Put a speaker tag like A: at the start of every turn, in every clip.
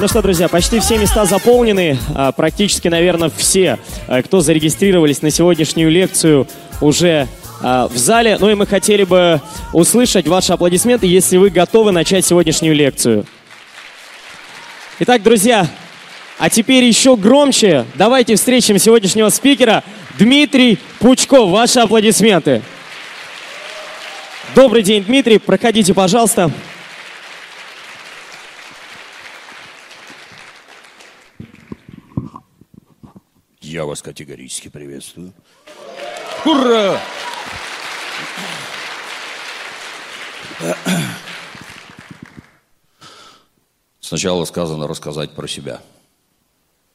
A: Ну что, друзья, почти все места заполнены. А, практически, наверное, все, а, кто зарегистрировались на сегодняшнюю лекцию, уже а, в зале. Ну и мы хотели бы услышать ваши аплодисменты, если вы готовы начать сегодняшнюю лекцию. Итак, друзья, а теперь еще громче. Давайте встретим сегодняшнего спикера Дмитрий Пучков. Ваши аплодисменты. Добрый день, Дмитрий. Проходите, пожалуйста.
B: Я вас категорически приветствую. Ура! Сначала сказано рассказать про себя,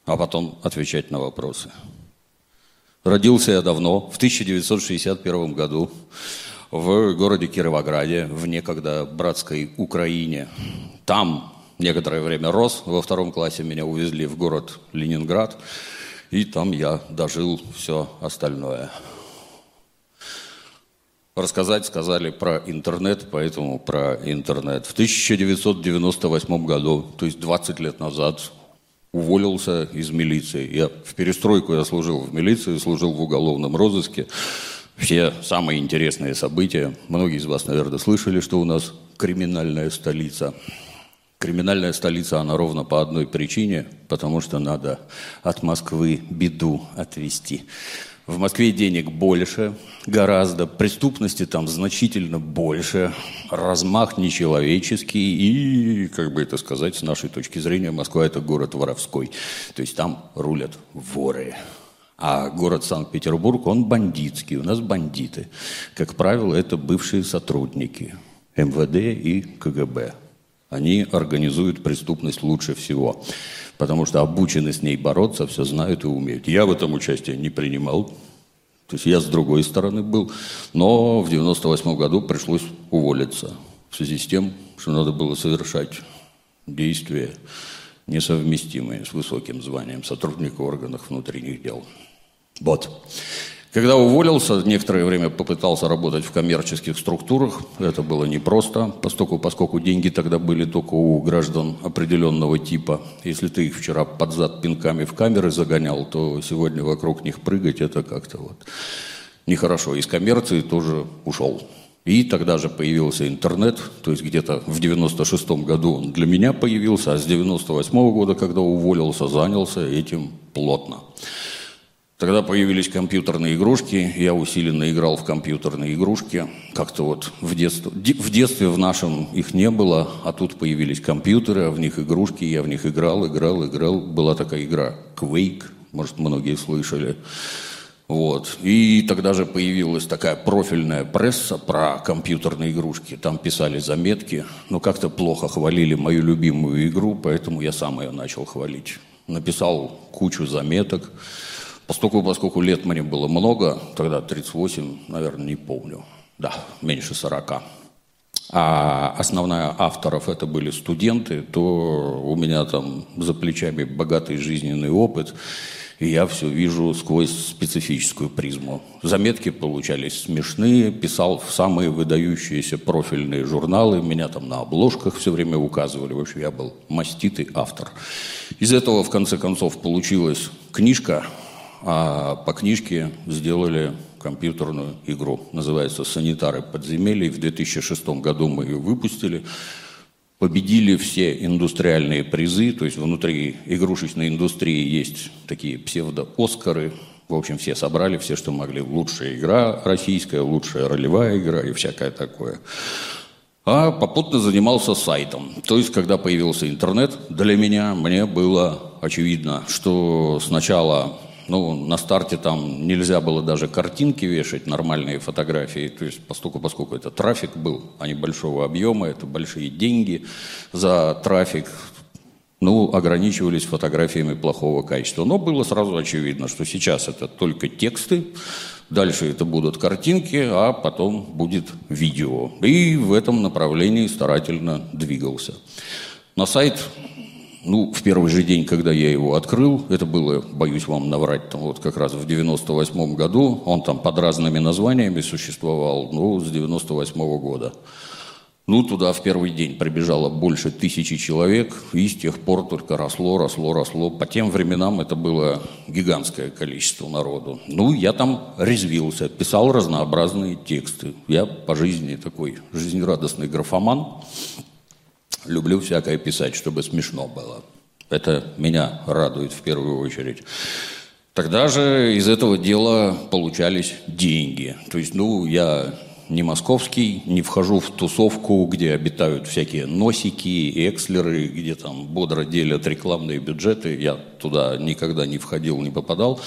B: а потом отвечать на вопросы. Родился я давно, в 1961 году, в городе Кировограде, в некогда братской Украине. Там некоторое время рос, во втором классе меня увезли в город Ленинград – и там я дожил все остальное. Рассказать сказали про интернет, поэтому про интернет. В 1998 году, то есть 20 лет назад, уволился из милиции. Я в перестройку я служил в милиции, служил в уголовном розыске. Все самые интересные события. Многие из вас, наверное, слышали, что у нас криминальная столица – Криминальная столица, она ровно по одной причине, потому что надо от Москвы беду отвести. В Москве денег больше, гораздо, преступности там значительно больше, размах нечеловеческий, и, как бы это сказать, с нашей точки зрения, Москва – это город воровской. То есть там рулят воры. А город Санкт-Петербург, он бандитский, у нас бандиты. Как правило, это бывшие сотрудники МВД и КГБ они организуют преступность лучше всего. Потому что обучены с ней бороться, все знают и умеют. Я в этом участие не принимал. То есть я с другой стороны был. Но в 98 году пришлось уволиться. В связи с тем, что надо было совершать действия, несовместимые с высоким званием сотрудника органов внутренних дел. Вот. Когда уволился, некоторое время попытался работать в коммерческих структурах. Это было непросто, поскольку, поскольку деньги тогда были только у граждан определенного типа. Если ты их вчера под зад пинками в камеры загонял, то сегодня вокруг них прыгать это как-то вот нехорошо. Из коммерции тоже ушел. И тогда же появился интернет, то есть где-то в 96-м году он для меня появился, а с 98 -го года, когда уволился, занялся этим плотно. Тогда появились компьютерные игрушки, я усиленно играл в компьютерные игрушки. Как-то вот в детстве, в детстве в нашем их не было, а тут появились компьютеры, а в них игрушки, я в них играл, играл, играл. Была такая игра Quake, может, многие слышали. Вот. И тогда же появилась такая профильная пресса про компьютерные игрушки. Там писали заметки, но как-то плохо хвалили мою любимую игру, поэтому я сам ее начал хвалить. Написал кучу заметок. Поскольку, поскольку лет мне было много, тогда 38, наверное, не помню. Да, меньше 40. А основная авторов это были студенты, то у меня там за плечами богатый жизненный опыт, и я все вижу сквозь специфическую призму. Заметки получались смешные, писал в самые выдающиеся профильные журналы, меня там на обложках все время указывали. В общем, я был маститый автор. Из этого, в конце концов, получилась книжка а по книжке сделали компьютерную игру. Называется «Санитары подземелий». В 2006 году мы ее выпустили. Победили все индустриальные призы, то есть внутри игрушечной индустрии есть такие псевдо-Оскары. В общем, все собрали, все, что могли. Лучшая игра российская, лучшая ролевая игра и всякое такое. А попутно занимался сайтом. То есть, когда появился интернет, для меня, мне было очевидно, что сначала ну, на старте там нельзя было даже картинки вешать, нормальные фотографии, то есть поскольку, поскольку это трафик был, а не большого объема, это большие деньги за трафик, ну, ограничивались фотографиями плохого качества. Но было сразу очевидно, что сейчас это только тексты, дальше это будут картинки, а потом будет видео. И в этом направлении старательно двигался. На сайт ну, в первый же день, когда я его открыл, это было, боюсь вам наврать, там вот как раз в 98 году, он там под разными названиями существовал, ну, с 98 -го года. Ну, туда в первый день прибежало больше тысячи человек, и с тех пор только росло, росло, росло. По тем временам это было гигантское количество народу. Ну, я там резвился, писал разнообразные тексты. Я по жизни такой жизнерадостный графоман. Люблю всякое писать, чтобы смешно было. Это меня радует в первую очередь. Тогда же из этого дела получались деньги. То есть, ну, я не московский, не вхожу в тусовку, где обитают всякие носики, экслеры, где там бодро делят рекламные бюджеты. Я туда никогда не входил, не попадал.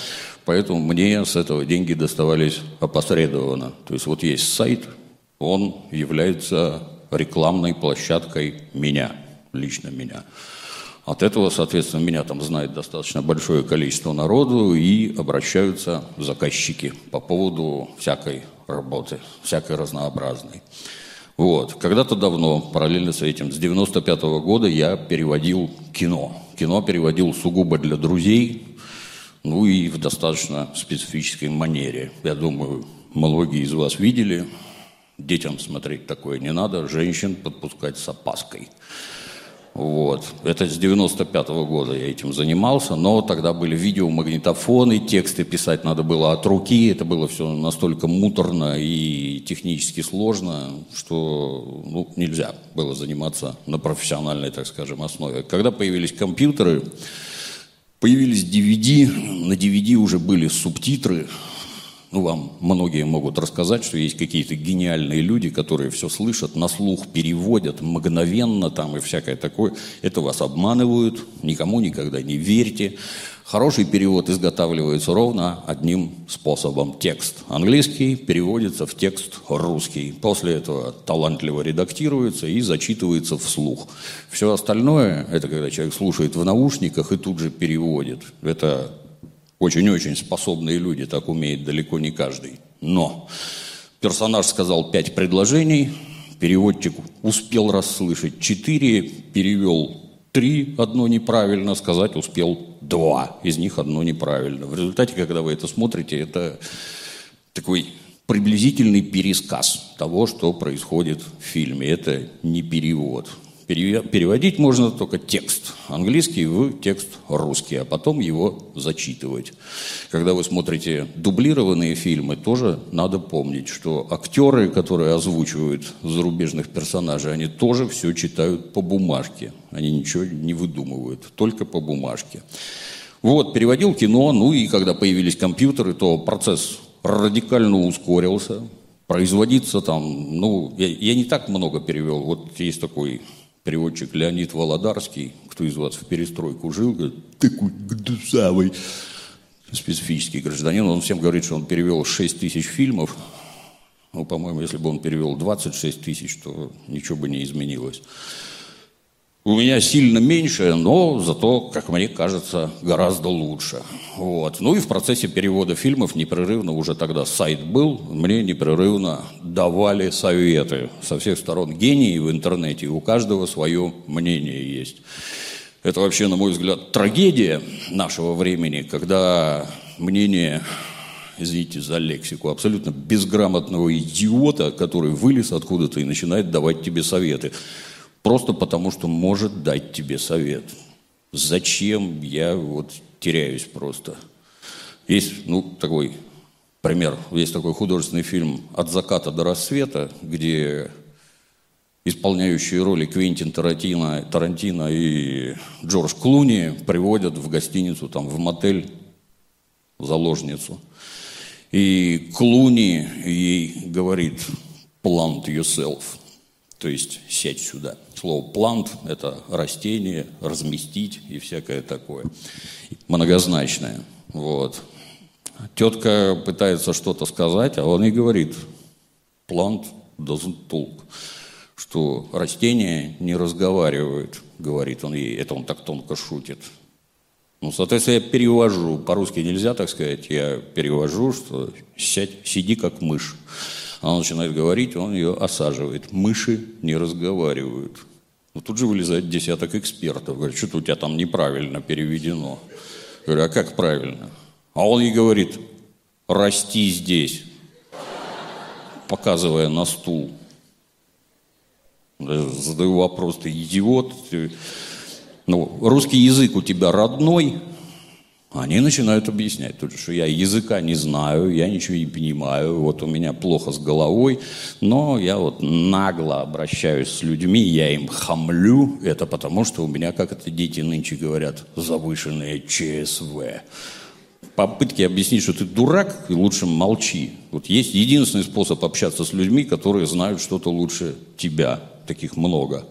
B: Поэтому мне с этого деньги доставались опосредованно. То есть вот есть сайт, он является рекламной площадкой меня, лично меня. От этого, соответственно, меня там знает достаточно большое количество народу и обращаются заказчики по поводу всякой работы, всякой разнообразной. Вот. Когда-то давно, параллельно с этим, с 95 -го года я переводил кино. Кино переводил сугубо для друзей, ну и в достаточно специфической манере. Я думаю, многие из вас видели. Детям смотреть такое не надо, женщин подпускать с опаской. Вот. Это с 95 -го года я этим занимался, но тогда были видеомагнитофоны, тексты писать надо было от руки, это было все настолько муторно и технически сложно, что ну, нельзя было заниматься на профессиональной, так скажем, основе. Когда появились компьютеры, появились DVD, на DVD уже были субтитры, ну, вам многие могут рассказать, что есть какие-то гениальные люди, которые все слышат, на слух переводят мгновенно там и всякое такое. Это вас обманывают, никому никогда не верьте. Хороший перевод изготавливается ровно одним способом. Текст английский переводится в текст русский. После этого талантливо редактируется и зачитывается вслух. Все остальное, это когда человек слушает в наушниках и тут же переводит. Это очень-очень способные люди, так умеет далеко не каждый. Но персонаж сказал пять предложений, переводчик успел расслышать четыре, перевел три, одно неправильно, сказать успел два, из них одно неправильно. В результате, когда вы это смотрите, это такой приблизительный пересказ того, что происходит в фильме. Это не перевод. Переводить можно только текст английский в текст русский, а потом его зачитывать. Когда вы смотрите дублированные фильмы, тоже надо помнить, что актеры, которые озвучивают зарубежных персонажей, они тоже все читают по бумажке. Они ничего не выдумывают, только по бумажке. Вот, переводил кино, ну и когда появились компьютеры, то процесс радикально ускорился. Производиться там, ну, я, я не так много перевел. Вот есть такой переводчик Леонид Володарский, кто из вас в перестройку жил, говорит, такой гдусавый специфический гражданин, он всем говорит, что он перевел 6 тысяч фильмов, ну, по-моему, если бы он перевел 26 тысяч, то ничего бы не изменилось. У меня сильно меньше, но зато, как мне кажется, гораздо лучше. Вот. Ну и в процессе перевода фильмов непрерывно, уже тогда сайт был, мне непрерывно давали советы со всех сторон. Гении в интернете, у каждого свое мнение есть. Это вообще, на мой взгляд, трагедия нашего времени, когда мнение извините за лексику, абсолютно безграмотного идиота, который вылез откуда-то и начинает давать тебе советы. Просто потому, что может дать тебе совет. Зачем? Я вот теряюсь просто. Есть, ну, такой пример. Есть такой художественный фильм «От заката до рассвета», где исполняющие роли Квентин Тарантино, Тарантино и Джордж Клуни приводят в гостиницу, там, в мотель заложницу. И Клуни ей говорит «plant yourself», то есть «сядь сюда». Слово «плант» – это растение, разместить и всякое такое. Многозначное. Вот. Тетка пытается что-то сказать, а он ей говорит «плант doesn't talk», что растения не разговаривают, говорит он ей. Это он так тонко шутит. Ну, соответственно, я перевожу. По-русски нельзя так сказать. Я перевожу, что сядь, сиди как мышь. Она начинает говорить, он ее осаживает. Мыши не разговаривают. Но ну, тут же вылезает десяток экспертов. Говорит, что-то у тебя там неправильно переведено. Я говорю, а как правильно? А он ей говорит, расти здесь, показывая на стул. Задаю вопрос, ты идиот? Ну, русский язык у тебя родной, они начинают объяснять, тут, что я языка не знаю, я ничего не понимаю, вот у меня плохо с головой, но я вот нагло обращаюсь с людьми, я им хамлю, это потому, что у меня, как это дети нынче говорят, завышенное ЧСВ. Попытки объяснить, что ты дурак, и лучше молчи. Вот есть единственный способ общаться с людьми, которые знают что-то лучше тебя. Таких много.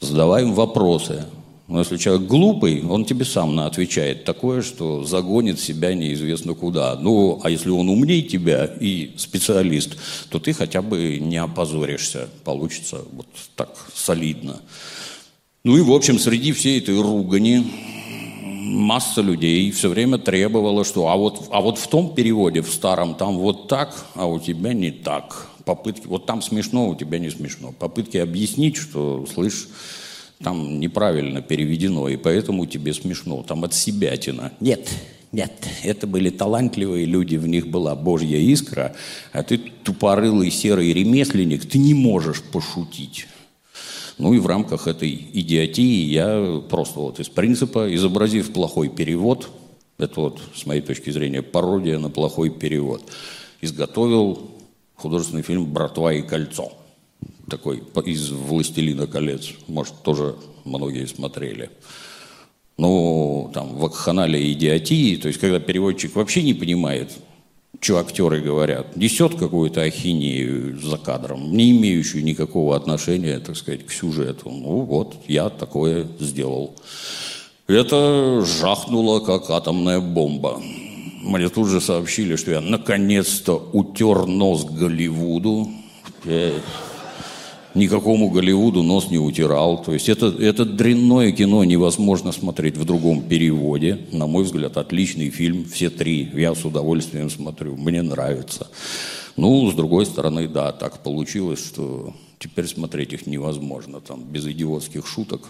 B: Задавай им вопросы. Но если человек глупый, он тебе сам отвечает такое, что загонит себя неизвестно куда. Ну, а если он умнее тебя и специалист, то ты хотя бы не опозоришься. Получится вот так солидно. Ну и, в общем, среди всей этой ругани масса людей все время требовала, что а вот, а вот в том переводе, в старом, там вот так, а у тебя не так. Попытки, вот там смешно, у тебя не смешно. Попытки объяснить, что, слышь, там неправильно переведено, и поэтому тебе смешно. Там от себя тина. Нет, нет, это были талантливые люди, в них была божья искра, а ты тупорылый серый ремесленник, ты не можешь пошутить. Ну и в рамках этой идиотии я просто вот из принципа, изобразив плохой перевод, это вот с моей точки зрения пародия на плохой перевод, изготовил художественный фильм «Братва и кольцо» такой из «Властелина колец». Может, тоже многие смотрели. Ну, там, вакханалия идиотии, то есть, когда переводчик вообще не понимает, что актеры говорят, несет какую-то ахинею за кадром, не имеющую никакого отношения, так сказать, к сюжету. Ну, вот, я такое сделал. Это жахнуло, как атомная бомба. Мне тут же сообщили, что я наконец-то утер нос Голливуду. Я никакому Голливуду нос не утирал. То есть это, это дрянное кино невозможно смотреть в другом переводе. На мой взгляд, отличный фильм. Все три я с удовольствием смотрю. Мне нравится. Ну, с другой стороны, да, так получилось, что теперь смотреть их невозможно. Там без идиотских шуток.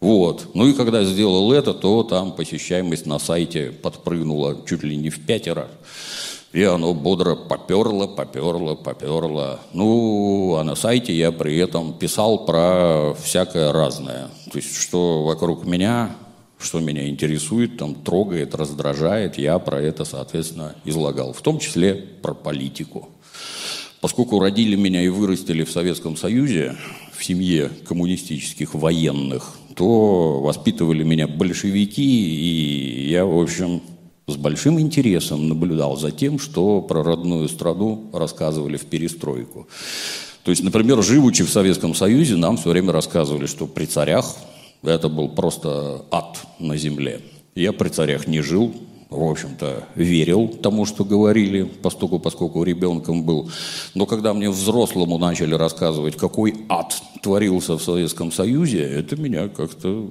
B: Вот. Ну и когда сделал это, то там посещаемость на сайте подпрыгнула чуть ли не в пятеро. И оно бодро поперло, поперло, поперло. Ну, а на сайте я при этом писал про всякое разное. То есть, что вокруг меня, что меня интересует, там трогает, раздражает, я про это, соответственно, излагал. В том числе про политику. Поскольку родили меня и вырастили в Советском Союзе, в семье коммунистических военных, то воспитывали меня большевики, и я, в общем, с большим интересом наблюдал за тем, что про родную страну рассказывали в перестройку. То есть, например, живучи в Советском Союзе, нам все время рассказывали, что при царях это был просто ад на земле. Я при царях не жил, в общем-то, верил тому, что говорили, поскольку, поскольку ребенком был. Но когда мне взрослому начали рассказывать, какой ад творился в Советском Союзе, это меня как-то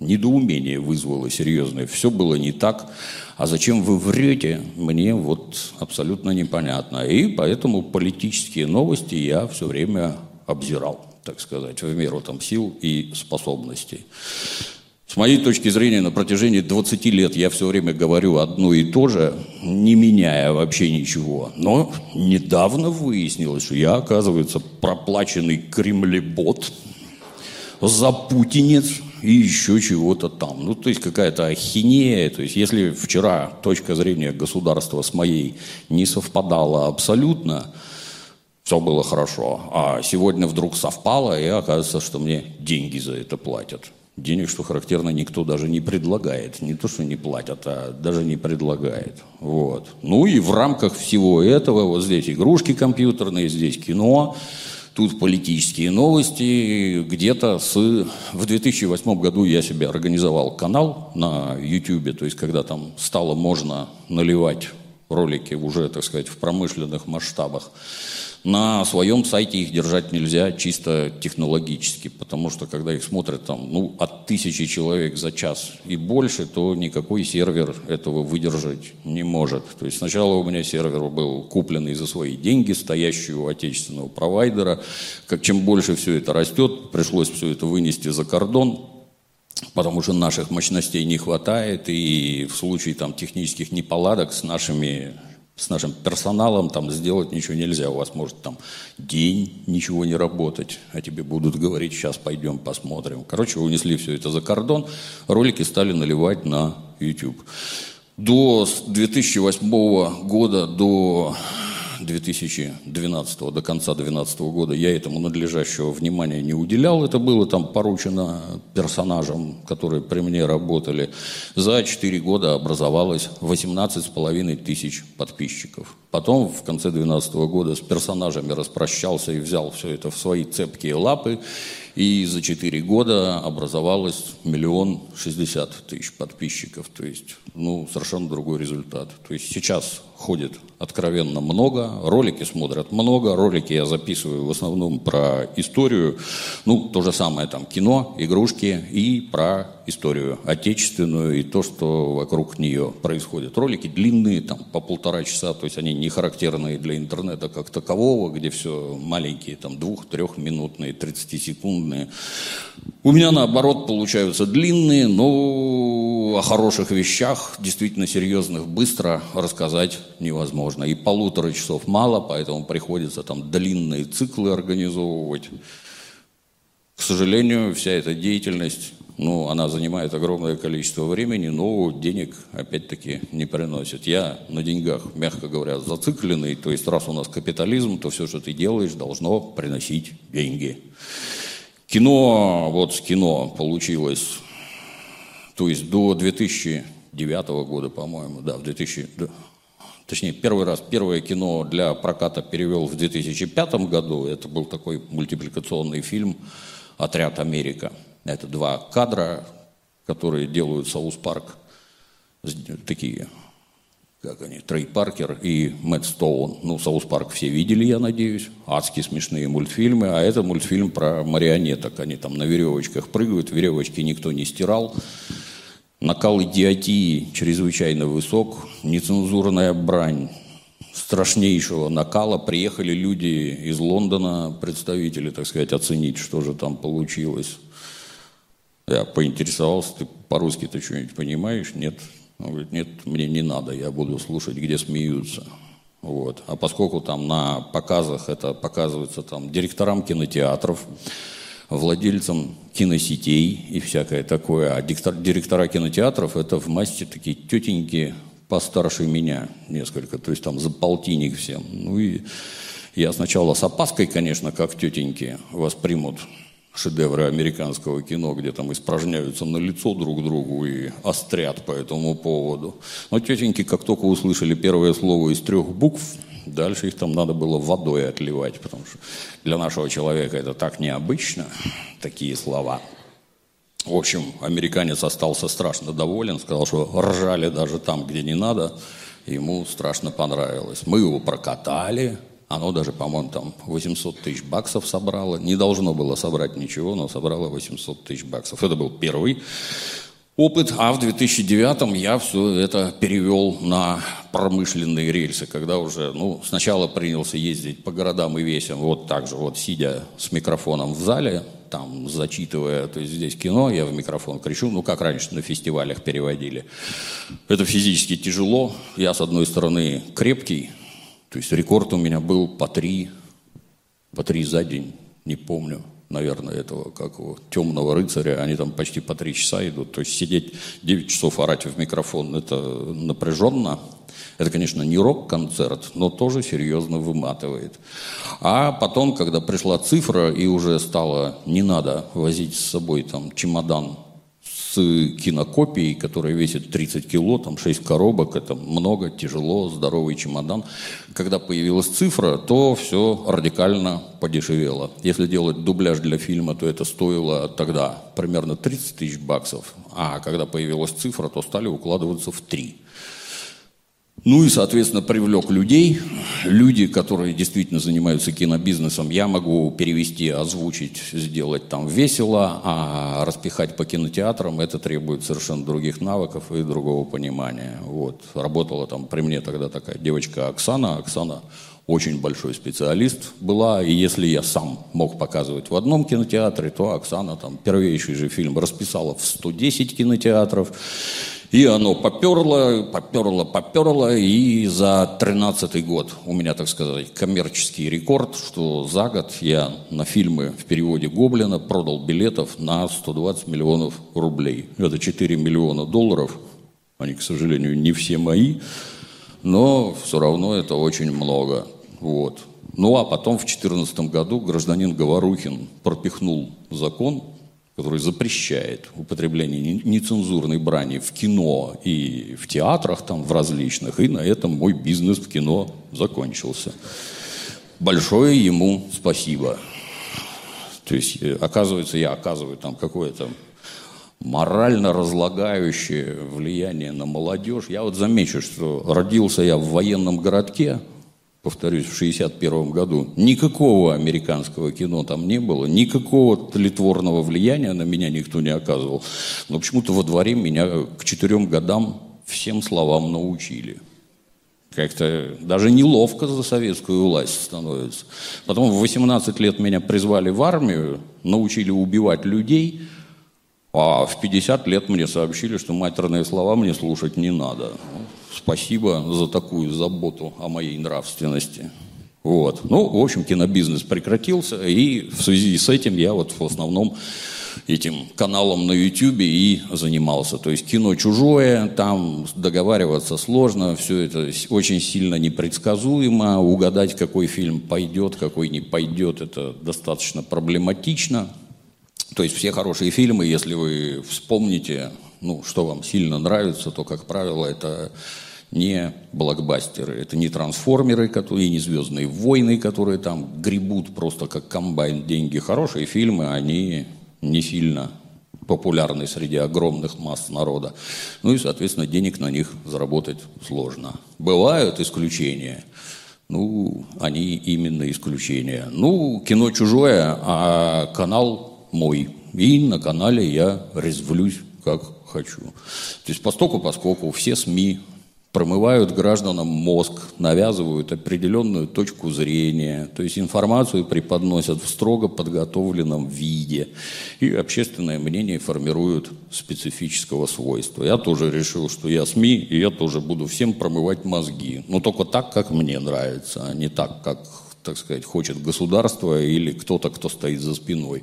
B: недоумение вызвало серьезное. Все было не так. А зачем вы врете, мне вот абсолютно непонятно. И поэтому политические новости я все время обзирал, так сказать, в меру там сил и способностей. С моей точки зрения, на протяжении 20 лет я все время говорю одно и то же, не меняя вообще ничего. Но недавно выяснилось, что я, оказывается, проплаченный кремлебот, запутинец, и еще чего-то там. Ну, то есть какая-то ахинея. То есть если вчера точка зрения государства с моей не совпадала абсолютно, все было хорошо. А сегодня вдруг совпало, и оказывается, что мне деньги за это платят. Денег, что характерно, никто даже не предлагает. Не то, что не платят, а даже не предлагает. Вот. Ну и в рамках всего этого, вот здесь игрушки компьютерные, здесь кино, тут политические новости. Где-то с... В 2008 году я себе организовал канал на YouTube, то есть когда там стало можно наливать ролики уже, так сказать, в промышленных масштабах. На своем сайте их держать нельзя чисто технологически, потому что когда их смотрят там, ну, от тысячи человек за час и больше, то никакой сервер этого выдержать не может. То есть сначала у меня сервер был купленный за свои деньги, стоящий у отечественного провайдера. Как чем больше все это растет, пришлось все это вынести за кордон, потому что наших мощностей не хватает, и в случае там технических неполадок с нашими с нашим персоналом там сделать ничего нельзя. У вас может там день ничего не работать, а тебе будут говорить, сейчас пойдем посмотрим. Короче, унесли все это за кордон, ролики стали наливать на YouTube. До 2008 года, до 2012, до конца 2012 года я этому надлежащего внимания не уделял. Это было там поручено персонажам, которые при мне работали. За 4 года образовалось 18,5 тысяч подписчиков. Потом в конце 2012 года с персонажами распрощался и взял все это в свои цепкие лапы. И за 4 года образовалось миллион шестьдесят тысяч подписчиков. То есть, ну, совершенно другой результат. То есть сейчас ходит откровенно много, ролики смотрят много, ролики я записываю в основном про историю, ну, то же самое там кино, игрушки и про историю отечественную и то, что вокруг нее происходит. Ролики длинные, там, по полтора часа, то есть они не характерные для интернета как такового, где все маленькие, там, двух-трехминутные, 30-секундные. У меня, наоборот, получаются длинные, но о хороших вещах, действительно серьезных, быстро рассказать невозможно. И полутора часов мало, поэтому приходится там длинные циклы организовывать. К сожалению, вся эта деятельность ну, она занимает огромное количество времени, но денег, опять-таки, не приносит. Я на деньгах, мягко говоря, зацикленный, то есть раз у нас капитализм, то все, что ты делаешь, должно приносить деньги. Кино, вот с кино получилось, то есть до 2009 года, по-моему, да, в 2000, точнее, первый раз, первое кино для проката перевел в 2005 году, это был такой мультипликационный фильм «Отряд Америка». Это два кадра, которые делают South Park, такие, как они, Трей Паркер и Мэтт Стоун. Ну, South Park все видели, я надеюсь. Адские смешные мультфильмы. А это мультфильм про марионеток. Они там на веревочках прыгают, веревочки никто не стирал. Накал идиотии чрезвычайно высок, нецензурная брань страшнейшего накала. Приехали люди из Лондона, представители, так сказать, оценить, что же там получилось. Я поинтересовался, ты по-русски ты что-нибудь понимаешь? Нет. Он говорит, нет, мне не надо, я буду слушать, где смеются. Вот. А поскольку там на показах это показывается там директорам кинотеатров, владельцам киносетей и всякое такое, а директора кинотеатров это в масте такие тетеньки постарше меня несколько, то есть там за полтинник всем. Ну и я сначала с опаской, конечно, как тетеньки воспримут шедевры американского кино, где там испражняются на лицо друг другу и острят по этому поводу. Но тетеньки, как только услышали первое слово из трех букв, дальше их там надо было водой отливать, потому что для нашего человека это так необычно, такие слова. В общем, американец остался страшно доволен, сказал, что ржали даже там, где не надо. Ему страшно понравилось. Мы его прокатали, оно даже, по-моему, там 800 тысяч баксов собрало. Не должно было собрать ничего, но собрало 800 тысяч баксов. Это был первый опыт, а в 2009 я все это перевел на промышленные рельсы, когда уже, ну, сначала принялся ездить по городам и весям, вот так же, вот сидя с микрофоном в зале, там, зачитывая, то есть здесь кино, я в микрофон кричу, ну, как раньше на фестивалях переводили. Это физически тяжело. Я, с одной стороны, крепкий, то есть рекорд у меня был по три, по три за день, не помню, наверное, этого, как его, темного рыцаря, они там почти по три часа идут. То есть сидеть 9 часов орать в микрофон, это напряженно. Это, конечно, не рок-концерт, но тоже серьезно выматывает. А потом, когда пришла цифра и уже стало не надо возить с собой там чемодан с кинокопией, которая весит 30 кило, там 6 коробок, это много, тяжело, здоровый чемодан. Когда появилась цифра, то все радикально подешевело. Если делать дубляж для фильма, то это стоило тогда примерно 30 тысяч баксов, а когда появилась цифра, то стали укладываться в 3. Ну и, соответственно, привлек людей. Люди, которые действительно занимаются кинобизнесом, я могу перевести, озвучить, сделать там весело, а распихать по кинотеатрам это требует совершенно других навыков и другого понимания. Вот. Работала там при мне тогда такая девочка Оксана. Оксана очень большой специалист была, и если я сам мог показывать в одном кинотеатре, то Оксана там первейший же фильм расписала в 110 кинотеатров, И оно поперло, поперло, поперло, и за 13 год у меня, так сказать, коммерческий рекорд, что за год я на фильмы в переводе Гоблина продал билетов на 120 миллионов рублей. Это 4 миллиона долларов. Они, к сожалению, не все мои, но все равно это очень много. Вот. Ну а потом в 2014 году гражданин Говорухин пропихнул закон, который запрещает употребление нецензурной брани в кино и в театрах там в различных, и на этом мой бизнес в кино закончился. Большое ему спасибо. То есть, э, оказывается, я оказываю там какое-то морально разлагающее влияние на молодежь. Я вот замечу, что родился я в военном городке, повторюсь, в 1961 году, никакого американского кино там не было, никакого тлетворного влияния на меня никто не оказывал. Но почему-то во дворе меня к четырем годам всем словам научили. Как-то даже неловко за советскую власть становится. Потом в 18 лет меня призвали в армию, научили убивать людей, а в 50 лет мне сообщили, что матерные слова мне слушать не надо. Спасибо за такую заботу о моей нравственности. Вот. Ну, в общем, кинобизнес прекратился, и в связи с этим я вот в основном этим каналом на YouTube и занимался. То есть кино чужое, там договариваться сложно, все это очень сильно непредсказуемо, угадать, какой фильм пойдет, какой не пойдет, это достаточно проблематично. То есть все хорошие фильмы, если вы вспомните, ну, что вам сильно нравится, то, как правило, это не блокбастеры, это не трансформеры, которые, не звездные войны, которые там гребут просто как комбайн деньги. Хорошие фильмы, они не сильно популярны среди огромных масс народа. Ну и, соответственно, денег на них заработать сложно. Бывают исключения. Ну, они именно исключения. Ну, кино чужое, а канал мой. И на канале я резвлюсь как хочу. То есть постоку поскольку все СМИ промывают гражданам мозг, навязывают определенную точку зрения, то есть информацию преподносят в строго подготовленном виде, и общественное мнение формируют специфического свойства. Я тоже решил, что я СМИ, и я тоже буду всем промывать мозги, но только так, как мне нравится, а не так, как, так сказать, хочет государство или кто-то, кто стоит за спиной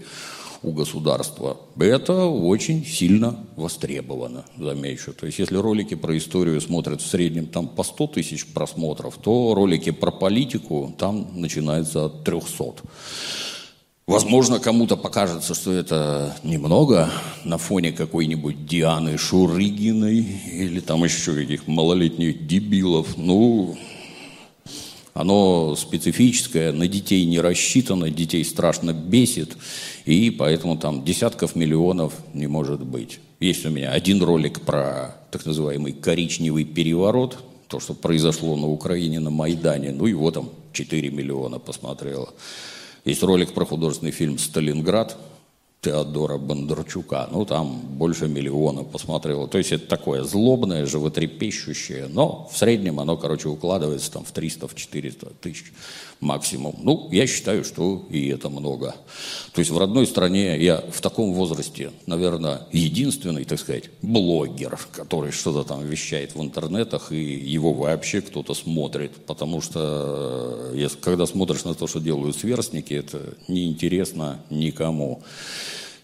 B: у государства. Это очень сильно востребовано, замечу. То есть, если ролики про историю смотрят в среднем там по 100 тысяч просмотров, то ролики про политику там начинаются от 300. Возможно, кому-то покажется, что это немного на фоне какой-нибудь Дианы Шурыгиной или там еще каких малолетних дебилов. Ну, оно специфическое, на детей не рассчитано, детей страшно бесит, и поэтому там десятков миллионов не может быть. Есть у меня один ролик про так называемый коричневый переворот, то, что произошло на Украине, на Майдане, ну его там 4 миллиона посмотрело. Есть ролик про художественный фильм «Сталинград», Теодора Бондарчука. Ну, там больше миллиона посмотрело. То есть это такое злобное, животрепещущее, но в среднем оно, короче, укладывается там в 300, в 400 тысяч максимум. Ну, я считаю, что и это много. То есть в родной стране я в таком возрасте, наверное, единственный, так сказать, блогер, который что-то там вещает в интернетах, и его вообще кто-то смотрит. Потому что э, когда смотришь на то, что делают сверстники, это неинтересно никому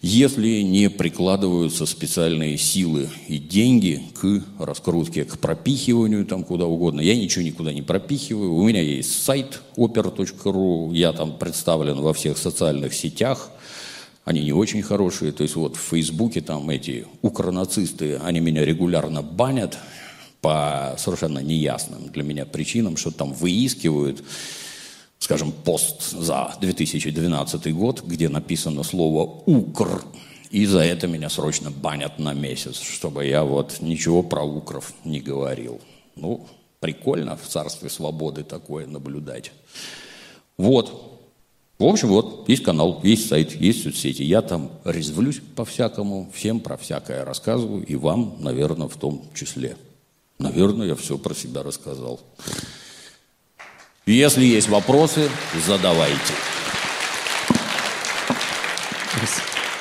B: если не прикладываются специальные силы и деньги к раскрутке, к пропихиванию там куда угодно. Я ничего никуда не пропихиваю. У меня есть сайт oper.ru, я там представлен во всех социальных сетях. Они не очень хорошие. То есть вот в Фейсбуке там эти укронацисты, они меня регулярно банят по совершенно неясным для меня причинам, что там выискивают скажем, пост за 2012 год, где написано слово «укр», и за это меня срочно банят на месяц, чтобы я вот ничего про укров не говорил. Ну, прикольно в царстве свободы такое наблюдать. Вот. В общем, вот, есть канал, есть сайт, есть соцсети. Я там резвлюсь по-всякому, всем про всякое рассказываю, и вам, наверное, в том числе. Наверное, я все про себя рассказал. Если есть вопросы, задавайте.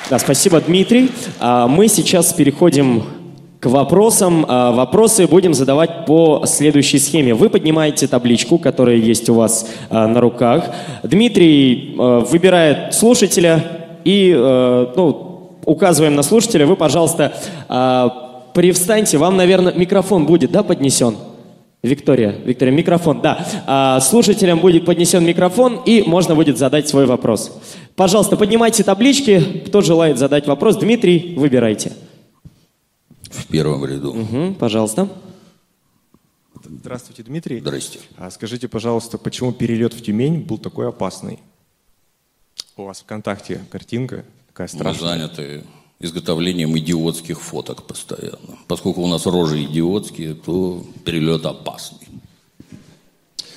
A: Да, спасибо, Дмитрий. А, мы сейчас переходим к вопросам. А, Вопросы будем задавать по следующей схеме. Вы поднимаете табличку, которая есть у вас а, на руках. Дмитрий выбирает слушателя и ну, указываем на слушателя. Вы, пожалуйста, привстаньте. Вам, наверное, микрофон будет, да, поднесен? Виктория, Виктория, микрофон, да. А, слушателям будет поднесен микрофон, и можно будет задать свой вопрос. Пожалуйста, поднимайте таблички. Кто желает задать вопрос? Дмитрий, выбирайте.
B: В первом ряду.
A: Мгм, пожалуйста.
C: Здравствуйте, Дмитрий.
B: Здрасте.
C: А скажите, пожалуйста, почему перелет в Тюмень был такой опасный? У вас ВКонтакте картинка такая
B: Мы
C: страшная.
B: заняты изготовлением идиотских фоток постоянно. Поскольку у нас рожи идиотские, то перелет опасный.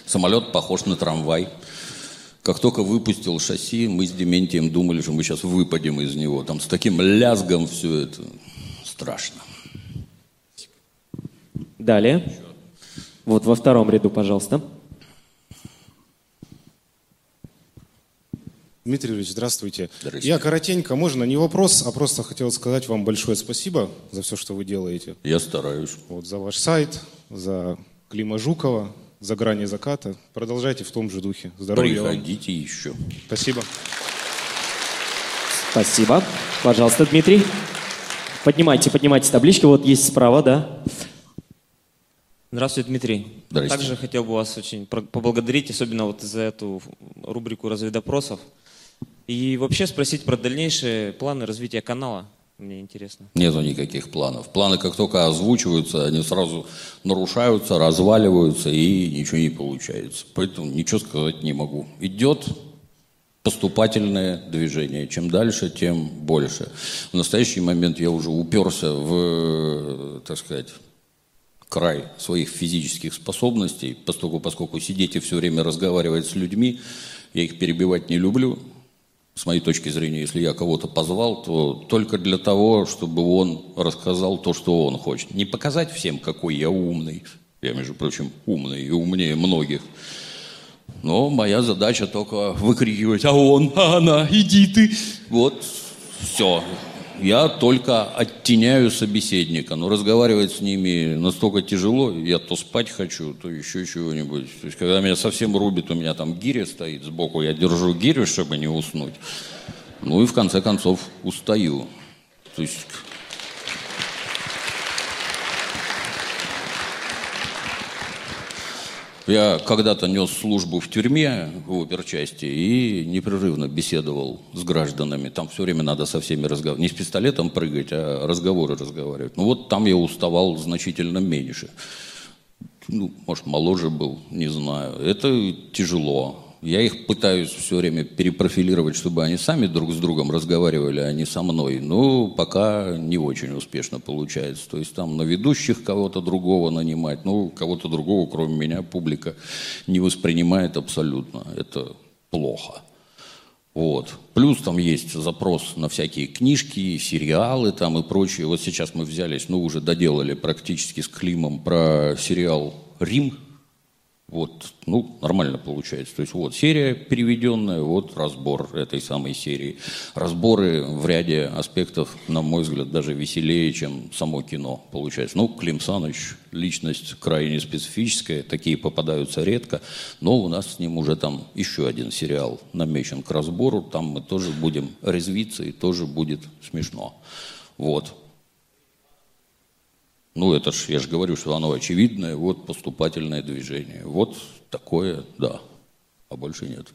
B: Самолет похож на трамвай. Как только выпустил шасси, мы с Дементием думали, что мы сейчас выпадем из него. Там с таким лязгом все это страшно.
A: Далее. Вот во втором ряду, пожалуйста.
D: Дмитрий Юрьевич, здравствуйте.
B: Здрасте.
D: Я коротенько, можно не вопрос, а просто хотел сказать вам большое спасибо за все, что вы делаете.
B: Я стараюсь.
D: Вот за ваш сайт, за Клима Жукова, за грани заката. Продолжайте в том же духе. Здоровья вам.
B: Приходите еще.
D: Спасибо.
A: Спасибо. Пожалуйста, Дмитрий. Поднимайте, поднимайте таблички. Вот есть справа, да.
E: Здравствуйте, Дмитрий.
B: Здрасте.
E: Также хотел бы вас очень поблагодарить, особенно вот за эту рубрику разведопросов. И вообще спросить про дальнейшие планы развития канала. Мне интересно.
B: Нету никаких планов. Планы как только озвучиваются, они сразу нарушаются, разваливаются и ничего не получается. Поэтому ничего сказать не могу. Идет поступательное движение. Чем дальше, тем больше. В настоящий момент я уже уперся в, так сказать, край своих физических способностей, поскольку, поскольку сидеть и все время разговаривать с людьми, я их перебивать не люблю. С моей точки зрения, если я кого-то позвал, то только для того, чтобы он рассказал то, что он хочет. Не показать всем, какой я умный. Я, между прочим, умный и умнее многих. Но моя задача только выкрикивать, а он, а она, иди ты. Вот, все. Я только оттеняю собеседника, но разговаривать с ними настолько тяжело, я то спать хочу, то еще чего-нибудь. То есть, когда меня совсем рубит, у меня там гиря стоит сбоку, я держу гирю, чтобы не уснуть. Ну и в конце концов устаю. То есть Я когда-то нес службу в тюрьме в оперчасти и непрерывно беседовал с гражданами. Там все время надо со всеми разговаривать. Не с пистолетом прыгать, а разговоры разговаривать. Ну вот там я уставал значительно меньше. Ну, может, моложе был, не знаю. Это тяжело. Я их пытаюсь все время перепрофилировать, чтобы они сами друг с другом разговаривали, а не со мной. Но пока не очень успешно получается. То есть там на ведущих кого-то другого нанимать, ну, кого-то другого, кроме меня, публика не воспринимает абсолютно. Это плохо. Вот. Плюс там есть запрос на всякие книжки, сериалы там и прочее. Вот сейчас мы взялись, ну, уже доделали практически с Климом про сериал «Рим». Вот, ну, нормально получается. То есть вот серия переведенная, вот разбор этой самой серии. Разборы в ряде аспектов, на мой взгляд, даже веселее, чем само кино получается. Ну, Клим Саныч – личность крайне специфическая, такие попадаются редко, но у нас с ним уже там еще один сериал намечен к разбору, там мы тоже будем резвиться и тоже будет смешно. Вот. Ну, это ж, я же говорю, что оно очевидное, вот поступательное движение. Вот такое, да, а больше нет.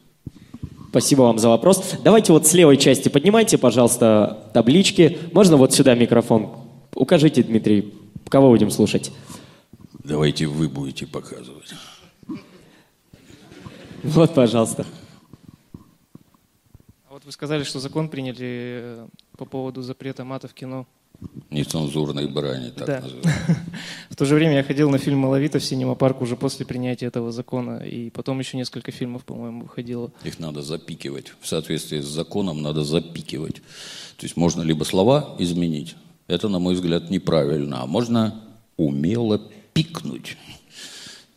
A: Спасибо вам за вопрос. Давайте вот с левой части поднимайте, пожалуйста, таблички. Можно вот сюда микрофон? Укажите, Дмитрий, кого будем слушать?
B: Давайте вы будете показывать.
A: Вот, пожалуйста.
F: А вот вы сказали, что закон приняли э, по поводу запрета мата в кино.
B: Нецензурной брани, так
F: Да. В то же время я ходил на фильм «Малавита» в Синема-парк уже после принятия этого закона, и потом еще несколько фильмов, по-моему, выходило.
B: Их надо запикивать. В соответствии с законом надо запикивать. То есть можно либо слова изменить, это, на мой взгляд, неправильно, а можно умело пикнуть.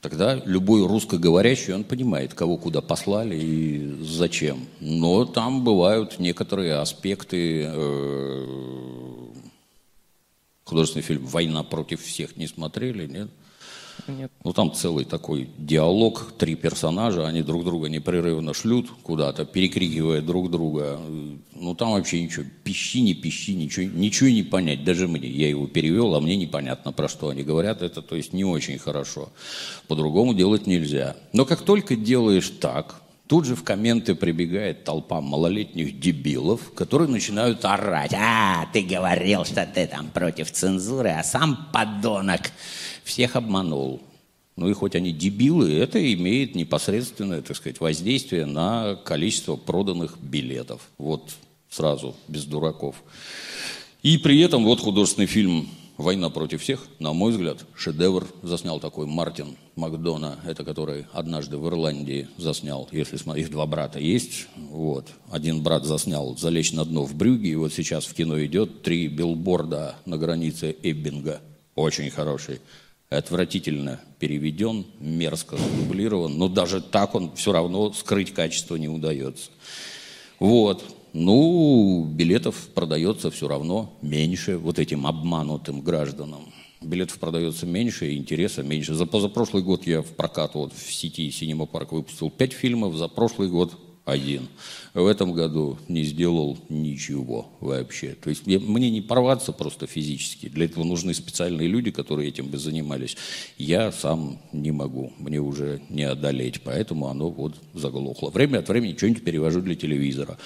B: Тогда любой русскоговорящий, он понимает, кого куда послали и зачем. Но там бывают некоторые аспекты э, Художественный фильм «Война против всех» не смотрели, нет?
F: Нет.
B: Ну, там целый такой диалог, три персонажа, они друг друга непрерывно шлют куда-то, перекрикивая друг друга. Ну, там вообще ничего, пищи, не пищи, ничего, ничего не понять. Даже мне, я его перевел, а мне непонятно, про что они говорят. Это, то есть, не очень хорошо. По-другому делать нельзя. Но как только делаешь так, Тут же в комменты прибегает толпа малолетних дебилов, которые начинают орать. А, ты говорил, что ты там против цензуры, а сам подонок всех обманул. Ну и хоть они дебилы, это имеет непосредственное, так сказать, воздействие на количество проданных билетов. Вот сразу, без дураков. И при этом вот художественный фильм «Война против всех», на мой взгляд, шедевр заснял такой Мартин Макдона, это который однажды в Ирландии заснял, если их два брата есть, вот. Один брат заснял «Залечь на дно в Брюге», и вот сейчас в кино идет «Три билборда на границе Эббинга». Очень хороший. Отвратительно переведен, мерзко дублирован, но даже так он все равно скрыть качество не удается. Вот. Ну, билетов продается все равно меньше вот этим обманутым гражданам. Билетов продается меньше, интереса меньше. За позапрошлый год я в прокат вот в сети Синема Парк выпустил пять фильмов, за прошлый год один. В этом году не сделал ничего вообще. То есть мне не порваться просто физически. Для этого нужны специальные люди, которые этим бы занимались. Я сам не могу. Мне уже не одолеть. Поэтому оно вот заглохло. Время от времени что-нибудь перевожу для телевизора.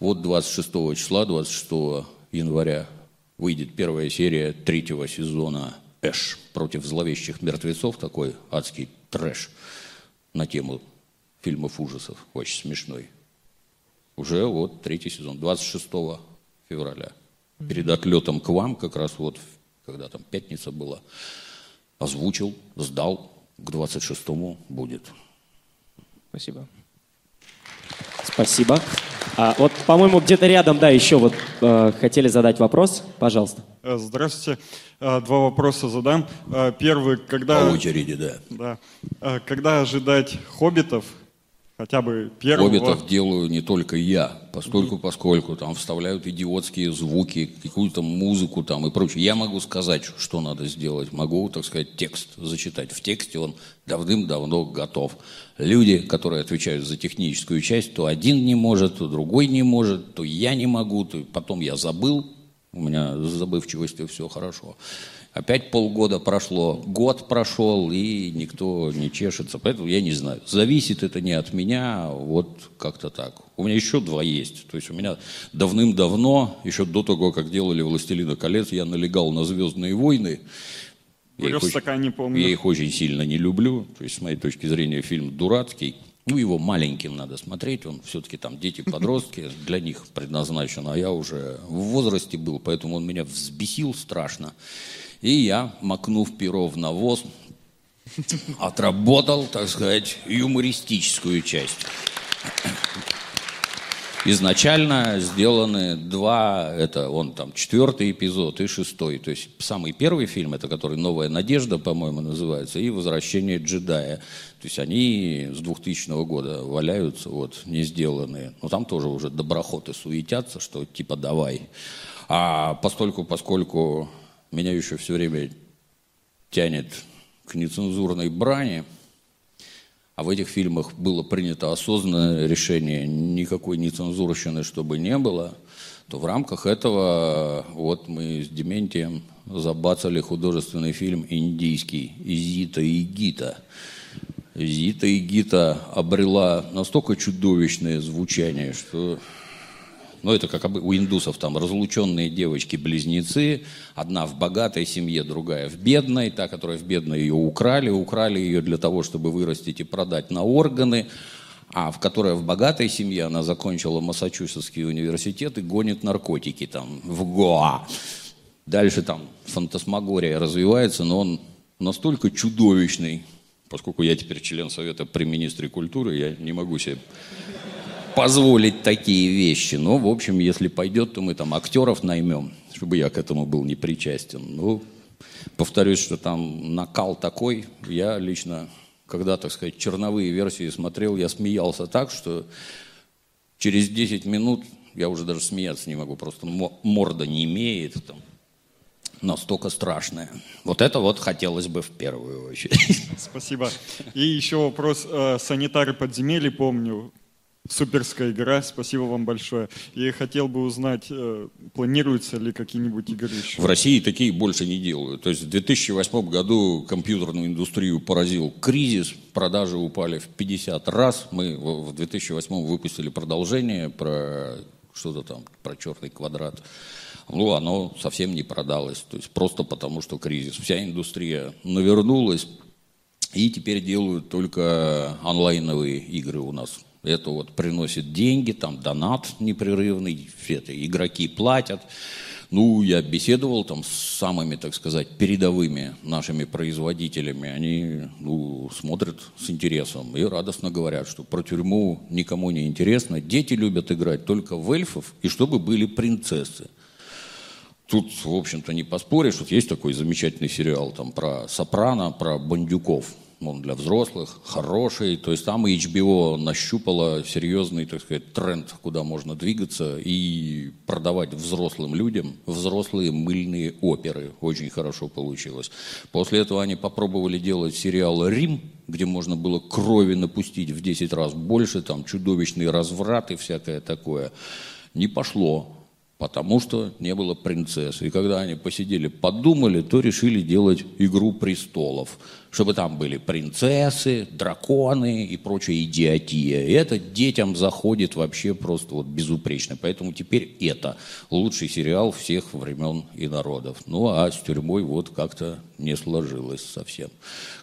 B: Вот 26 числа, 26 января выйдет первая серия третьего сезона «Эш» против зловещих мертвецов. Такой адский трэш на тему фильмов ужасов, очень смешной. Уже вот третий сезон, 26 февраля. Перед отлетом к вам, как раз вот, когда там пятница была, озвучил, сдал, к 26-му будет.
F: Спасибо.
A: Спасибо. А, вот, по-моему, где-то рядом, да, еще вот э, хотели задать вопрос. Пожалуйста.
G: Э, здравствуйте. Э, два вопроса задам. Э, первый, когда...
B: По очереди, да.
G: Да. Когда ожидать «Хоббитов»? Хотя бы первого...
B: Хоббитов делаю не только я, постольку, поскольку там вставляют идиотские звуки, какую-то музыку там и прочее. Я могу сказать, что надо сделать, могу, так сказать, текст зачитать. В тексте он давным-давно готов. Люди, которые отвечают за техническую часть, то один не может, то другой не может, то я не могу, то потом я забыл, у меня с забывчивостью все хорошо. Опять полгода прошло, год прошел, и никто не чешется. Поэтому я не знаю. Зависит это не от меня, вот как-то так. У меня еще два есть. То есть у меня давным-давно, еще до того, как делали «Властелина колец», я налегал на «Звездные войны».
G: Я их, очень,
B: помню. я их очень сильно не люблю. То есть, с моей точки зрения, фильм дурацкий. Ну, его маленьким надо смотреть, он все-таки там дети-подростки, для них предназначен, а я уже в возрасте был, поэтому он меня взбесил страшно. И я, макнув перо в навоз, отработал, так сказать, юмористическую часть. Изначально сделаны два, это он там четвертый эпизод и шестой. То есть самый первый фильм, это который «Новая надежда», по-моему, называется, и «Возвращение джедая». То есть они с 2000 года валяются, вот, не сделанные. Но там тоже уже доброхоты суетятся, что типа давай. А постольку, поскольку меня еще все время тянет к нецензурной брани, а в этих фильмах было принято осознанное решение никакой нецензурщины, чтобы не было, то в рамках этого вот мы с Дементием забацали художественный фильм индийский «Зита и Гита». Зита и Гита обрела настолько чудовищное звучание, что ну, это как у индусов, там разлученные девочки-близнецы, одна в богатой семье, другая в бедной, та, которая в бедной ее украли, украли ее для того, чтобы вырастить и продать на органы, а в которой в богатой семье она закончила Массачусетский университет и гонит наркотики там в Гоа. Дальше там фантасмагория развивается, но он настолько чудовищный, поскольку я теперь член Совета при министре культуры, я не могу себе позволить такие вещи. Но, в общем, если пойдет, то мы там актеров наймем, чтобы я к этому был не причастен. Ну, повторюсь, что там накал такой. Я лично, когда, так сказать, черновые версии смотрел, я смеялся так, что через 10 минут я уже даже смеяться не могу, просто морда не имеет. Там. настолько страшное. Вот это вот хотелось бы в первую очередь.
G: Спасибо. И еще вопрос. э, Санитары подземелья, помню, суперская игра. Спасибо вам большое. И хотел бы узнать, э, планируются ли какие-нибудь игры еще?
B: В России такие больше не делают. То есть в 2008 году компьютерную индустрию поразил кризис, продажи упали в 50 раз. Мы в в 2008 выпустили продолжение про что-то там, про черный квадрат. Ну, оно совсем не продалось. То есть просто потому, что кризис. Вся индустрия навернулась, и теперь делают только онлайновые игры у нас. Это вот приносит деньги, там донат непрерывный, все это игроки платят. Ну, я беседовал там с самыми, так сказать, передовыми нашими производителями. Они ну, смотрят с интересом и радостно говорят, что про тюрьму никому не интересно. Дети любят играть только в эльфов, и чтобы были принцессы. Тут, в общем-то, не поспоришь. Вот есть такой замечательный сериал там про Сопрано, про бандюков. Он для взрослых, хороший. То есть там HBO нащупала серьезный, так сказать, тренд, куда можно двигаться и продавать взрослым людям взрослые мыльные оперы. Очень хорошо получилось. После этого они попробовали делать сериал «Рим», где можно было крови напустить в 10 раз больше, там чудовищный разврат и всякое такое. Не пошло потому что не было принцесс. И когда они посидели, подумали, то решили делать «Игру престолов», чтобы там были принцессы, драконы и прочая идиотия. И это детям заходит вообще просто вот безупречно. Поэтому теперь это лучший сериал всех времен и народов. Ну а с тюрьмой вот как-то не сложилось совсем.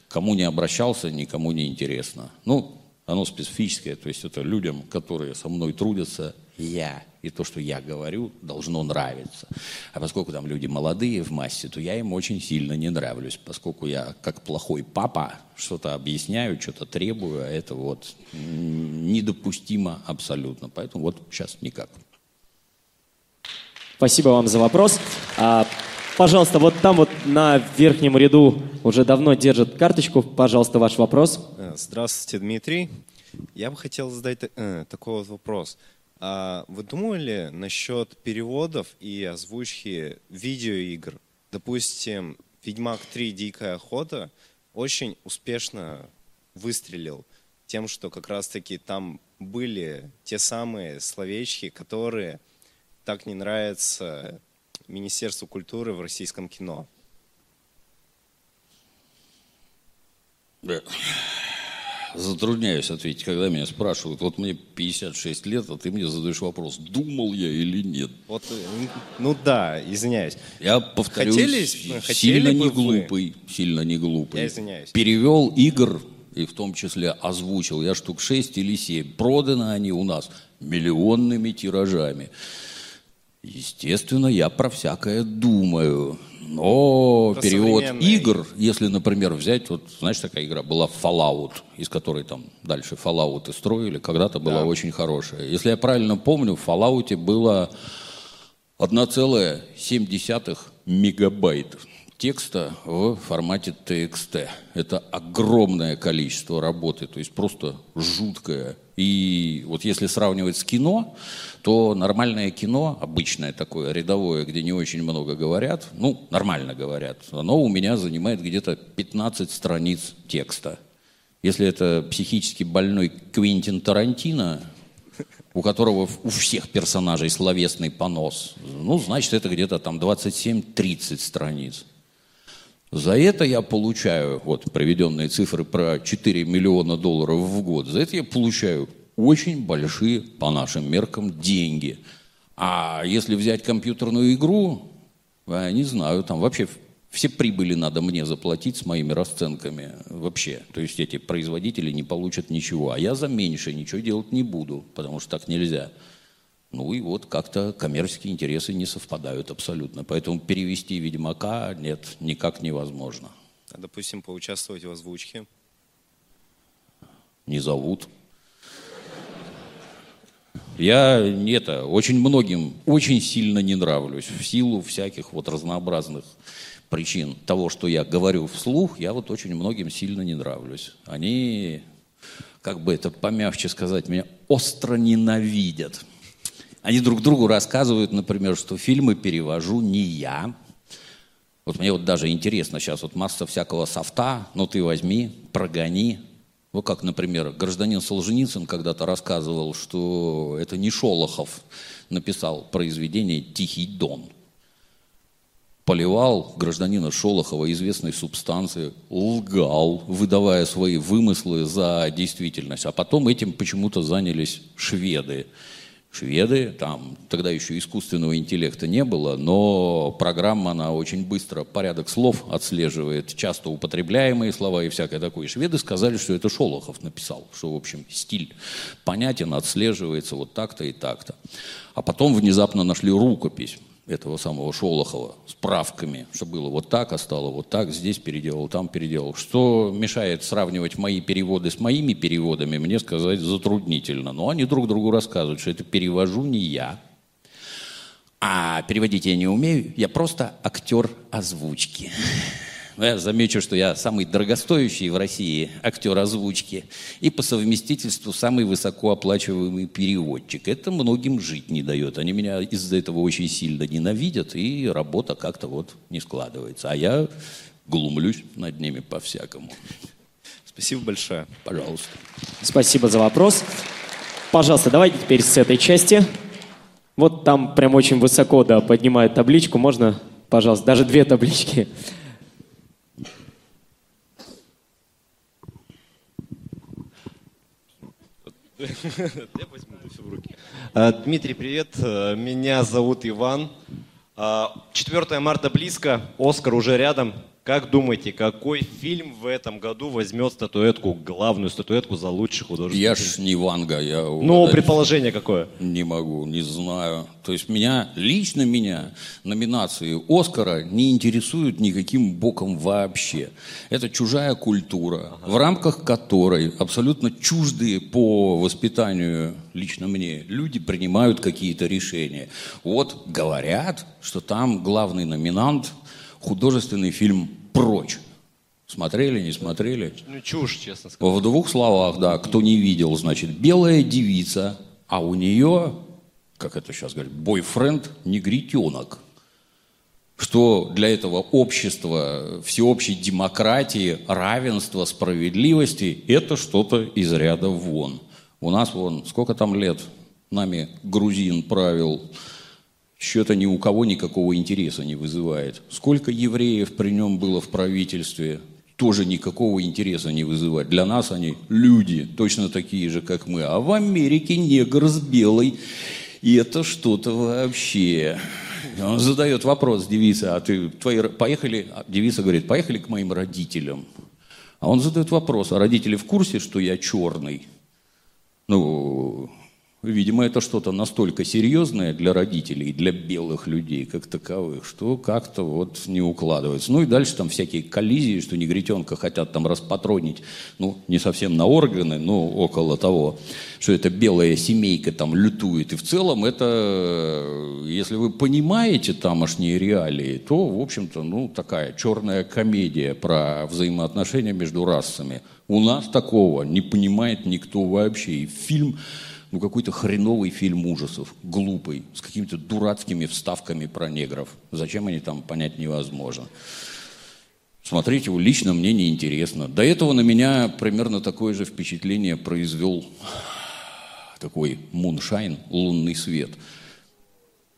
B: Кому не обращался, никому не интересно. Ну, оно специфическое, то есть это людям, которые со мной трудятся, я. И то, что я говорю, должно нравиться. А поскольку там люди молодые в массе, то я им очень сильно не нравлюсь, поскольку я как плохой папа что-то объясняю, что-то требую, а это вот недопустимо абсолютно. Поэтому вот сейчас никак.
A: Спасибо вам за вопрос. А, пожалуйста, вот там вот на верхнем ряду уже давно держат карточку. Пожалуйста, ваш вопрос.
H: Э, Здравствуйте, Дмитрий. Я бы хотел задать э, такой вот вопрос. А вы думали насчет переводов и озвучки видеоигр? Допустим, «Ведьмак 3. Дикая охота» очень успешно выстрелил тем, что как раз-таки там были те самые словечки, которые так не нравятся Министерству культуры в российском кино.
B: Да. Затрудняюсь ответить, когда меня спрашивают, вот мне 56 лет, а ты мне задаешь вопрос, думал я или нет.
H: Вот, э, ну да, извиняюсь.
B: Я повторюсь,
H: Хотели-
B: сильно
H: хотели
B: не
H: вы-
B: глупый, сильно не глупый.
H: Я извиняюсь.
B: Перевел игр, и в том числе озвучил, я штук 6 или 7. Проданы они у нас миллионными тиражами. Естественно, я про всякое думаю. Но
H: Про
B: перевод игр, если, например, взять, вот знаешь, такая игра была Fallout, из которой там дальше Fallout и строили, когда-то была очень хорошая. Если я правильно помню, в Fallout было 1,7 мегабайт текста в формате TXT. Это огромное количество работы, то есть просто жуткое. И вот если сравнивать с кино, то нормальное кино, обычное такое, рядовое, где не очень много говорят, ну, нормально говорят, оно у меня занимает где-то 15 страниц текста. Если это психически больной Квентин Тарантино, у которого у всех персонажей словесный понос, ну, значит, это где-то там 27-30 страниц. За это я получаю, вот приведенные цифры про 4 миллиона долларов в год, за это я получаю очень большие, по нашим меркам, деньги. А если взять компьютерную игру, я не знаю, там вообще все прибыли надо мне заплатить с моими расценками вообще. То есть эти производители не получат ничего, а я за меньше ничего делать не буду, потому что так нельзя. Ну и вот как-то коммерческие интересы не совпадают абсолютно. Поэтому перевести «Ведьмака» нет, никак невозможно.
H: А, допустим, поучаствовать в озвучке.
B: Не зовут. Я это, очень многим очень сильно не нравлюсь в силу всяких вот разнообразных причин того, что я говорю вслух, я вот очень многим сильно не нравлюсь. Они, как бы это помягче сказать, меня остро ненавидят. Они друг другу рассказывают, например, что фильмы перевожу не я, Вот мне вот даже интересно сейчас, вот масса всякого софта, ну ты возьми, прогони. Вот как, например, гражданин Солженицын когда-то рассказывал, что это не Шолохов написал произведение «Тихий дон». Поливал гражданина Шолохова известной субстанцией, лгал, выдавая свои вымыслы за действительность. А потом этим почему-то занялись шведы шведы, там тогда еще искусственного интеллекта не было, но программа, она очень быстро порядок слов отслеживает, часто употребляемые слова и всякое такое. И шведы сказали, что это Шолохов написал, что, в общем, стиль понятен, отслеживается вот так-то и так-то. А потом внезапно нашли рукопись этого самого Шолохова с правками, что было вот так, а стало вот так, здесь переделал, там переделал. Что мешает сравнивать мои переводы с моими переводами, мне сказать затруднительно. Но они друг другу рассказывают, что это перевожу не я, а переводить я не умею, я просто актер озвучки. Но я замечу, что я самый дорогостоящий в России актер озвучки и по совместительству самый высокооплачиваемый переводчик. Это многим жить не дает. Они меня из-за этого очень сильно ненавидят, и работа как-то вот не складывается. А я глумлюсь над ними по-всякому.
H: Спасибо большое.
B: Пожалуйста.
A: Спасибо за вопрос. Пожалуйста, давайте теперь с этой части. Вот там прям очень высоко, да, поднимают табличку. Можно, пожалуйста, даже две таблички.
I: Я возьму все в руки. А, Дмитрий, привет. А, Меня зовут Иван. 4 А, марта близко, Оскар уже рядом. Как думаете, какой фильм в этом году возьмет статуэтку, главную статуэтку за лучший художественный
B: Я
I: фильм?
B: ж не Ванга, я
I: Ну, предположение какое?
B: Не могу, не знаю. То есть меня, лично меня, номинации Оскара не интересуют никаким боком вообще. Это чужая культура, в рамках которой абсолютно чуждые по воспитанию лично мне люди принимают какие-то решения. Вот говорят, что там главный номинант художественный фильм «Прочь». Смотрели, не смотрели?
I: Ну, чушь, честно сказать.
B: В двух словах, да, кто не видел, значит, белая девица, а у нее, как это сейчас говорят, бойфренд негритенок. Что для этого общества, всеобщей демократии, равенства, справедливости, это что-то из ряда вон. У нас вон, сколько там лет нами грузин правил, что-то ни у кого никакого интереса не вызывает. Сколько евреев при нем было в правительстве, тоже никакого интереса не вызывает. Для нас они люди, точно такие же, как мы. А в Америке негр с белой, и это что-то вообще. Он задает вопрос девице, а ты, твои, поехали, а девица говорит, поехали к моим родителям. А он задает вопрос, а родители в курсе, что я черный? Ну, видимо, это что-то настолько серьезное для родителей, для белых людей как таковых, что как-то вот не укладывается. Ну и дальше там всякие коллизии, что негритенка хотят там распатронить, ну, не совсем на органы, но около того, что эта белая семейка там лютует. И в целом это, если вы понимаете тамошние реалии, то, в общем-то, ну, такая черная комедия про взаимоотношения между расами. У нас такого не понимает никто вообще. И фильм, ну какой-то хреновый фильм ужасов, глупый, с какими-то дурацкими вставками про негров. Зачем они там, понять невозможно. Смотреть его лично мне неинтересно. До этого на меня примерно такое же впечатление произвел такой муншайн, лунный свет,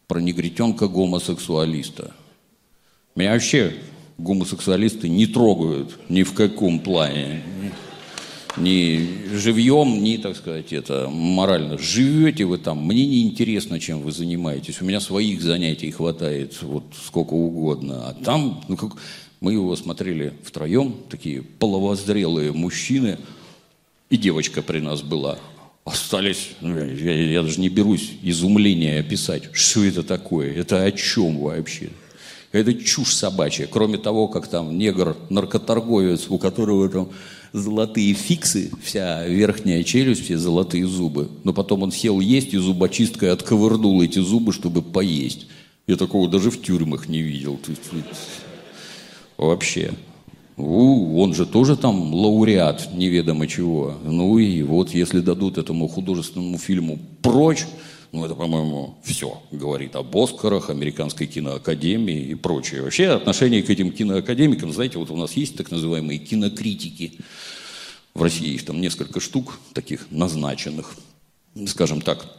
B: про негритенка-гомосексуалиста. Меня вообще гомосексуалисты не трогают ни в каком плане. Ни живьем, ни, так сказать, это морально. Живете вы там, мне не интересно, чем вы занимаетесь. У меня своих занятий хватает вот сколько угодно. А там, ну как, мы его смотрели втроем, такие половозрелые мужчины, и девочка при нас была. Остались, ну, я, я даже не берусь изумление описать, что это такое, это о чем вообще. Это чушь собачья. Кроме того, как там негр-наркоторговец, у которого там золотые фиксы, вся верхняя челюсть, все золотые зубы. Но потом он сел есть и зубочисткой отковырнул эти зубы, чтобы поесть. Я такого даже в тюрьмах не видел. То есть, вообще. У, он же тоже там лауреат неведомо чего. Ну и вот если дадут этому художественному фильму прочь, Ну, это, по-моему, все говорит об Оскарах, Американской киноакадемии и прочее. Вообще, отношение к этим киноакадемикам, знаете, вот у нас есть так называемые кинокритики. В России их там несколько штук, таких назначенных, скажем так,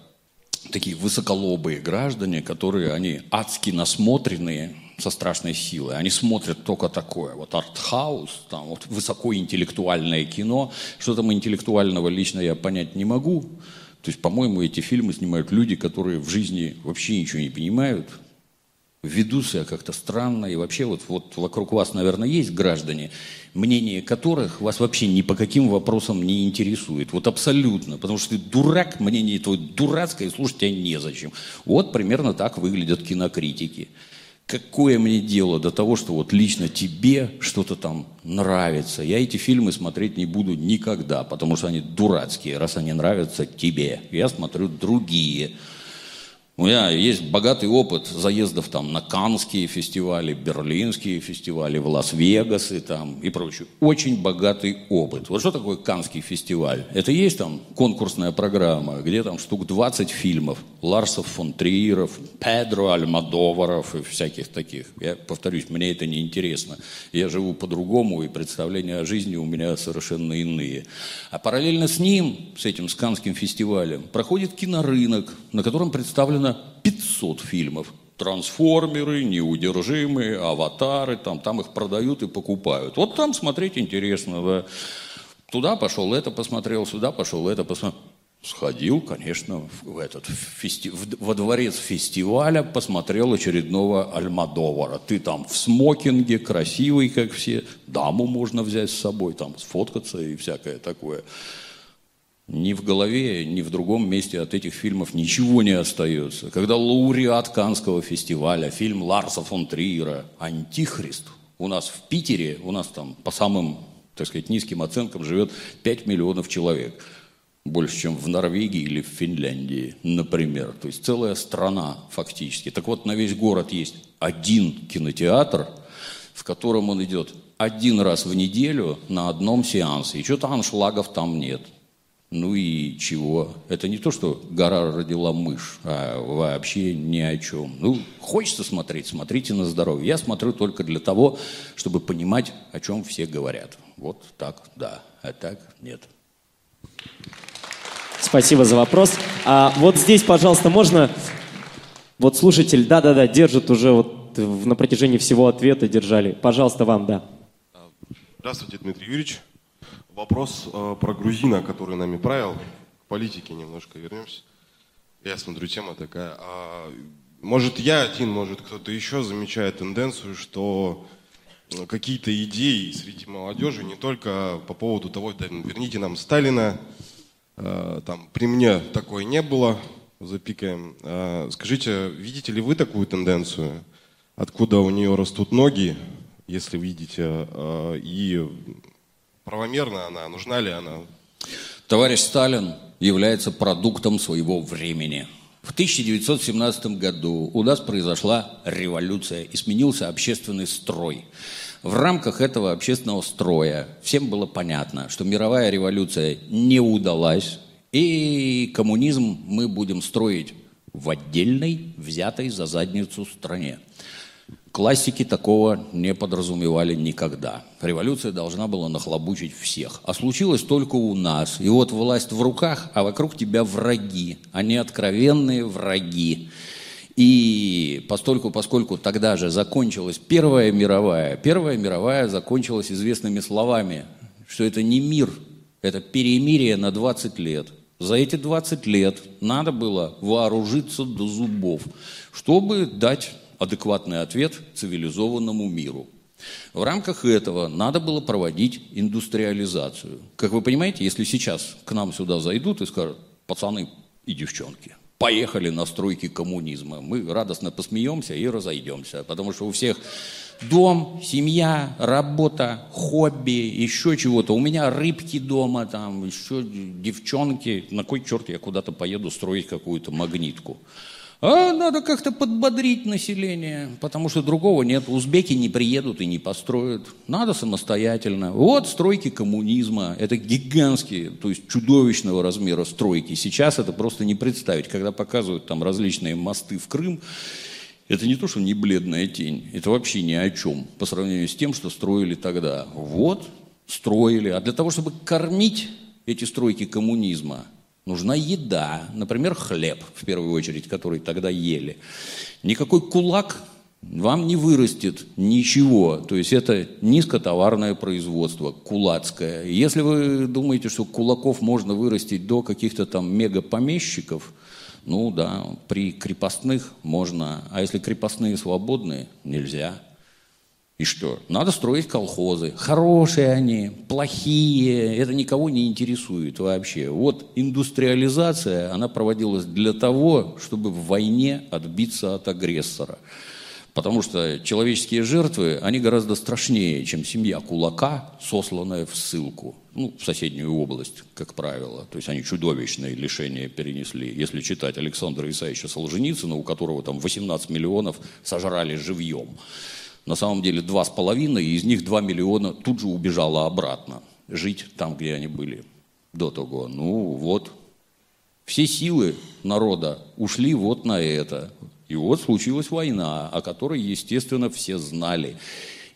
B: такие высоколобые граждане, которые, они адски насмотренные, со страшной силой. Они смотрят только такое. Вот артхаус, там вот высокоинтеллектуальное кино. Что там интеллектуального лично я понять не могу. То есть, по-моему, эти фильмы снимают люди, которые в жизни вообще ничего не понимают, ведут себя как-то странно, и вообще вот, вот вокруг вас, наверное, есть граждане, мнение которых вас вообще ни по каким вопросам не интересует. Вот абсолютно. Потому что ты дурак, мнение твое дурацкое, слушать тебя незачем. Вот примерно так выглядят кинокритики. Какое мне дело до того, что вот лично тебе что-то там нравится? Я эти фильмы смотреть не буду никогда, потому что они дурацкие, раз они нравятся тебе. Я смотрю другие. У меня есть богатый опыт заездов там на Канские фестивали, Берлинские фестивали, в Лас-Вегасы там и прочее. Очень богатый опыт. Вот что такое Канский фестиваль? Это есть там конкурсная программа, где там штук 20 фильмов. Ларсов фон Триеров, Педро Альмадоваров и всяких таких. Я повторюсь, мне это не интересно. Я живу по-другому, и представления о жизни у меня совершенно иные. А параллельно с ним, с этим Сканским фестивалем, проходит кинорынок, на котором представлено 500 фильмов. Трансформеры, неудержимые, аватары, там, там их продают и покупают. Вот там смотреть интересно. Да. Туда пошел это посмотрел, сюда пошел это посмотрел. Сходил, конечно, в этот, в фести... во дворец фестиваля, посмотрел очередного Альмадовара. Ты там в смокинге, красивый, как все. Даму можно взять с собой, там сфоткаться и всякое такое. Ни в голове, ни в другом месте от этих фильмов ничего не остается. Когда лауреат Канского фестиваля, фильм Ларса фон Триера «Антихрист», у нас в Питере, у нас там по самым, так сказать, низким оценкам живет 5 миллионов человек. Больше, чем в Норвегии или в Финляндии, например. То есть целая страна фактически. Так вот, на весь город есть один кинотеатр, в котором он идет один раз в неделю на одном сеансе. И что-то аншлагов там нет. Ну и чего? Это не то, что гора родила мышь, а вообще ни о чем. Ну, хочется смотреть, смотрите на здоровье. Я смотрю только для того, чтобы понимать, о чем все говорят. Вот так, да, а так нет.
A: Спасибо за вопрос. А вот здесь, пожалуйста, можно... Вот слушатель, да-да-да, держит уже вот на протяжении всего ответа держали. Пожалуйста, вам, да.
J: Здравствуйте, Дмитрий Юрьевич. Вопрос э, про грузина, который нами правил. К политике немножко вернемся. Я смотрю, тема такая. А, может, я один, может, кто-то еще замечает тенденцию, что э, какие-то идеи среди молодежи не только по поводу того, да, верните нам Сталина, э, там, при мне такое не было, запикаем. Э, скажите, видите ли вы такую тенденцию? Откуда у нее растут ноги, если видите, э, и правомерна она, нужна ли она?
B: Товарищ Сталин является продуктом своего времени. В 1917 году у нас произошла революция и сменился общественный строй. В рамках этого общественного строя всем было понятно, что мировая революция не удалась, и коммунизм мы будем строить в отдельной, взятой за задницу стране. Классики такого не подразумевали никогда. Революция должна была нахлобучить всех. А случилось только у нас. И вот власть в руках, а вокруг тебя враги. Они откровенные враги. И постольку, поскольку тогда же закончилась Первая мировая, Первая мировая закончилась известными словами, что это не мир, это перемирие на 20 лет. За эти 20 лет надо было вооружиться до зубов, чтобы дать адекватный ответ цивилизованному миру. В рамках этого надо было проводить индустриализацию. Как вы понимаете, если сейчас к нам сюда зайдут и скажут, пацаны и девчонки, поехали на стройки коммунизма, мы радостно посмеемся и разойдемся, потому что у всех дом, семья, работа, хобби, еще чего-то. У меня рыбки дома, там, еще девчонки. На кой черт я куда-то поеду строить какую-то магнитку? А надо как-то подбодрить население, потому что другого нет. Узбеки не приедут и не построят. Надо самостоятельно. Вот стройки коммунизма. Это гигантские, то есть чудовищного размера стройки. Сейчас это просто не представить. Когда показывают там различные мосты в Крым, это не то, что не бледная тень. Это вообще ни о чем по сравнению с тем, что строили тогда. Вот, строили. А для того, чтобы кормить эти стройки коммунизма, Нужна еда, например, хлеб, в первую очередь, который тогда ели. Никакой кулак вам не вырастет ничего. То есть это низкотоварное производство, кулацкое. Если вы думаете, что кулаков можно вырастить до каких-то там мегапомещиков, ну да, при крепостных можно. А если крепостные свободные, нельзя. И что? Надо строить колхозы. Хорошие они, плохие, это никого не интересует вообще. Вот индустриализация, она проводилась для того, чтобы в войне отбиться от агрессора. Потому что человеческие жертвы, они гораздо страшнее, чем семья кулака, сосланная в ссылку. Ну, в соседнюю область, как правило. То есть они чудовищные лишения перенесли. Если читать Александра Исаевича Солженицына, у которого там 18 миллионов сожрали живьем. На самом деле два с половиной, и из них два миллиона тут же убежало обратно, жить там, где они были до того. Ну вот, все силы народа ушли вот на это. И вот случилась война, о которой, естественно, все знали,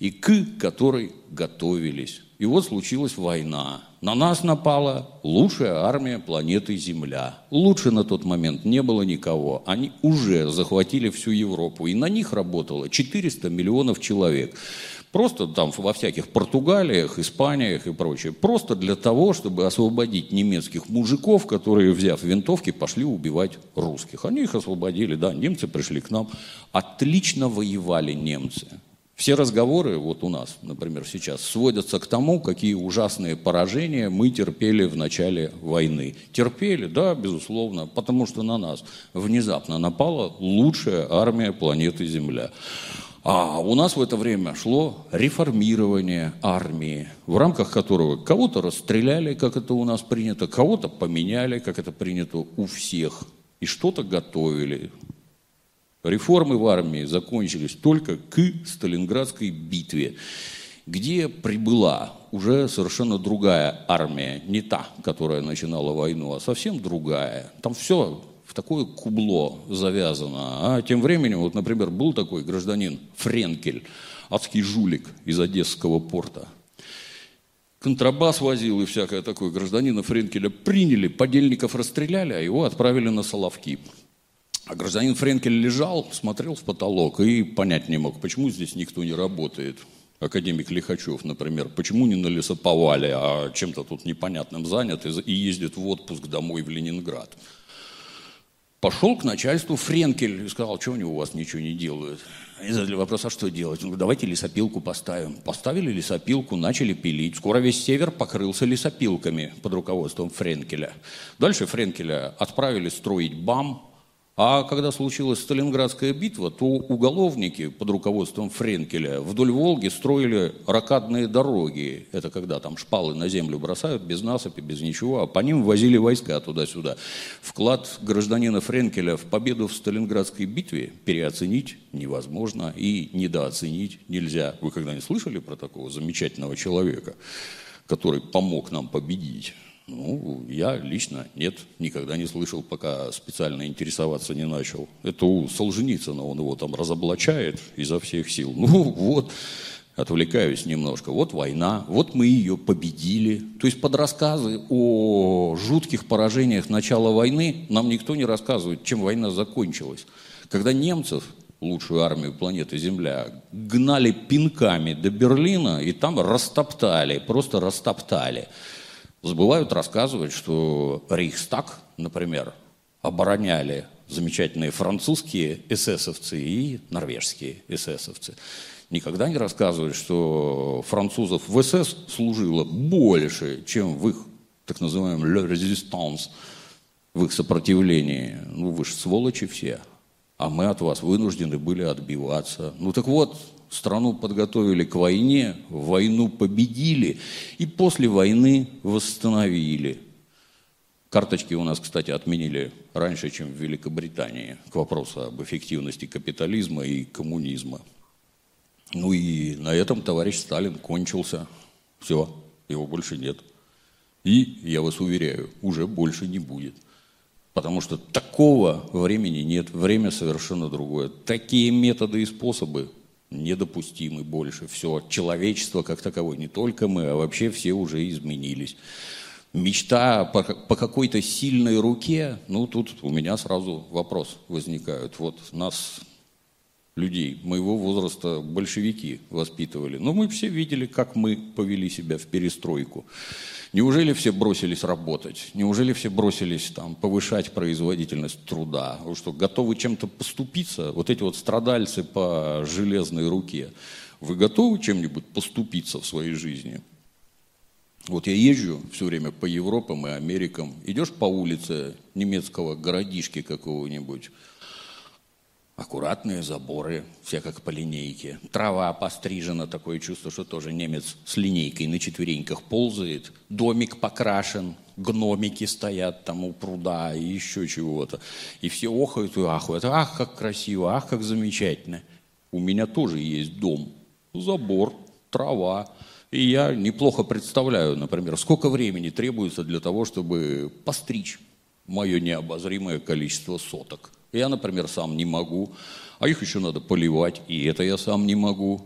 B: и к которой готовились. И вот случилась война. На нас напала лучшая армия планеты Земля. Лучше на тот момент не было никого. Они уже захватили всю Европу. И на них работало 400 миллионов человек. Просто там во всяких Португалиях, Испаниях и прочее. Просто для того, чтобы освободить немецких мужиков, которые, взяв винтовки, пошли убивать русских. Они их освободили, да, немцы пришли к нам. Отлично воевали немцы. Все разговоры вот у нас, например, сейчас сводятся к тому, какие ужасные поражения мы терпели в начале войны. Терпели, да, безусловно, потому что на нас внезапно напала лучшая армия планеты Земля. А у нас в это время шло реформирование армии, в рамках которого кого-то расстреляли, как это у нас принято, кого-то поменяли, как это принято у всех, и что-то готовили. Реформы в армии закончились только к Сталинградской битве, где прибыла уже совершенно другая армия, не та, которая начинала войну, а совсем другая. Там все в такое кубло завязано. А тем временем, вот, например, был такой гражданин Френкель, адский жулик из Одесского порта. Контрабас возил и всякое такое. Гражданина Френкеля приняли, подельников расстреляли, а его отправили на Соловки. А гражданин Френкель лежал, смотрел в потолок и понять не мог, почему здесь никто не работает. Академик Лихачев, например, почему не на лесоповале, а чем-то тут непонятным занят и ездит в отпуск домой в Ленинград. Пошел к начальству Френкель и сказал, что они у вас ничего не делают. Они задали вопрос, а что делать? Он говорит, давайте лесопилку поставим. Поставили лесопилку, начали пилить. Скоро весь север покрылся лесопилками под руководством Френкеля. Дальше Френкеля отправили строить БАМ, а когда случилась Сталинградская битва, то уголовники под руководством Френкеля вдоль Волги строили ракадные дороги. Это когда там шпалы на землю бросают, без насыпи, без ничего, а по ним возили войска туда-сюда. Вклад гражданина Френкеля в победу в Сталинградской битве переоценить невозможно и недооценить нельзя. Вы когда-нибудь слышали про такого замечательного человека, который помог нам победить? Ну, я лично нет, никогда не слышал, пока специально интересоваться не начал. Это у Солженицына, он его там разоблачает изо всех сил. Ну вот, отвлекаюсь немножко. Вот война, вот мы ее победили. То есть под рассказы о жутких поражениях начала войны нам никто не рассказывает, чем война закончилась. Когда немцев лучшую армию планеты Земля, гнали пинками до Берлина и там растоптали, просто растоптали забывают рассказывать, что Рейхстаг, например, обороняли замечательные французские эсэсовцы и норвежские эсэсовцы. Никогда не рассказывают, что французов в СС служило больше, чем в их так называемом «le résistance», в их сопротивлении. Ну, вы же сволочи все, а мы от вас вынуждены были отбиваться. Ну так вот, страну подготовили к войне, войну победили и после войны восстановили. Карточки у нас, кстати, отменили раньше, чем в Великобритании, к вопросу об эффективности капитализма и коммунизма. Ну и на этом товарищ Сталин кончился. Все, его больше нет. И, я вас уверяю, уже больше не будет. Потому что такого времени нет, время совершенно другое. Такие методы и способы недопустимы больше. Все, человечество как таковое, не только мы, а вообще все уже изменились. Мечта по, по какой-то сильной руке, ну тут у меня сразу вопрос возникает. Вот нас, людей моего возраста, большевики воспитывали. Но мы все видели, как мы повели себя в перестройку. Неужели все бросились работать? Неужели все бросились там, повышать производительность труда? Вы что, готовы чем-то поступиться? Вот эти вот страдальцы по железной руке, вы готовы чем-нибудь поступиться в своей жизни? Вот я езжу все время по Европам и Америкам. Идешь по улице немецкого городишки какого-нибудь, Аккуратные заборы, все как по линейке. Трава пострижена, такое чувство, что тоже немец с линейкой на четвереньках ползает. Домик покрашен, гномики стоят там у пруда и еще чего-то. И все охают и ахают. Ах, как красиво, ах, как замечательно. У меня тоже есть дом, забор, трава. И я неплохо представляю, например, сколько времени требуется для того, чтобы постричь мое необозримое количество соток. Я, например, сам не могу, а их еще надо поливать, и это я сам не могу.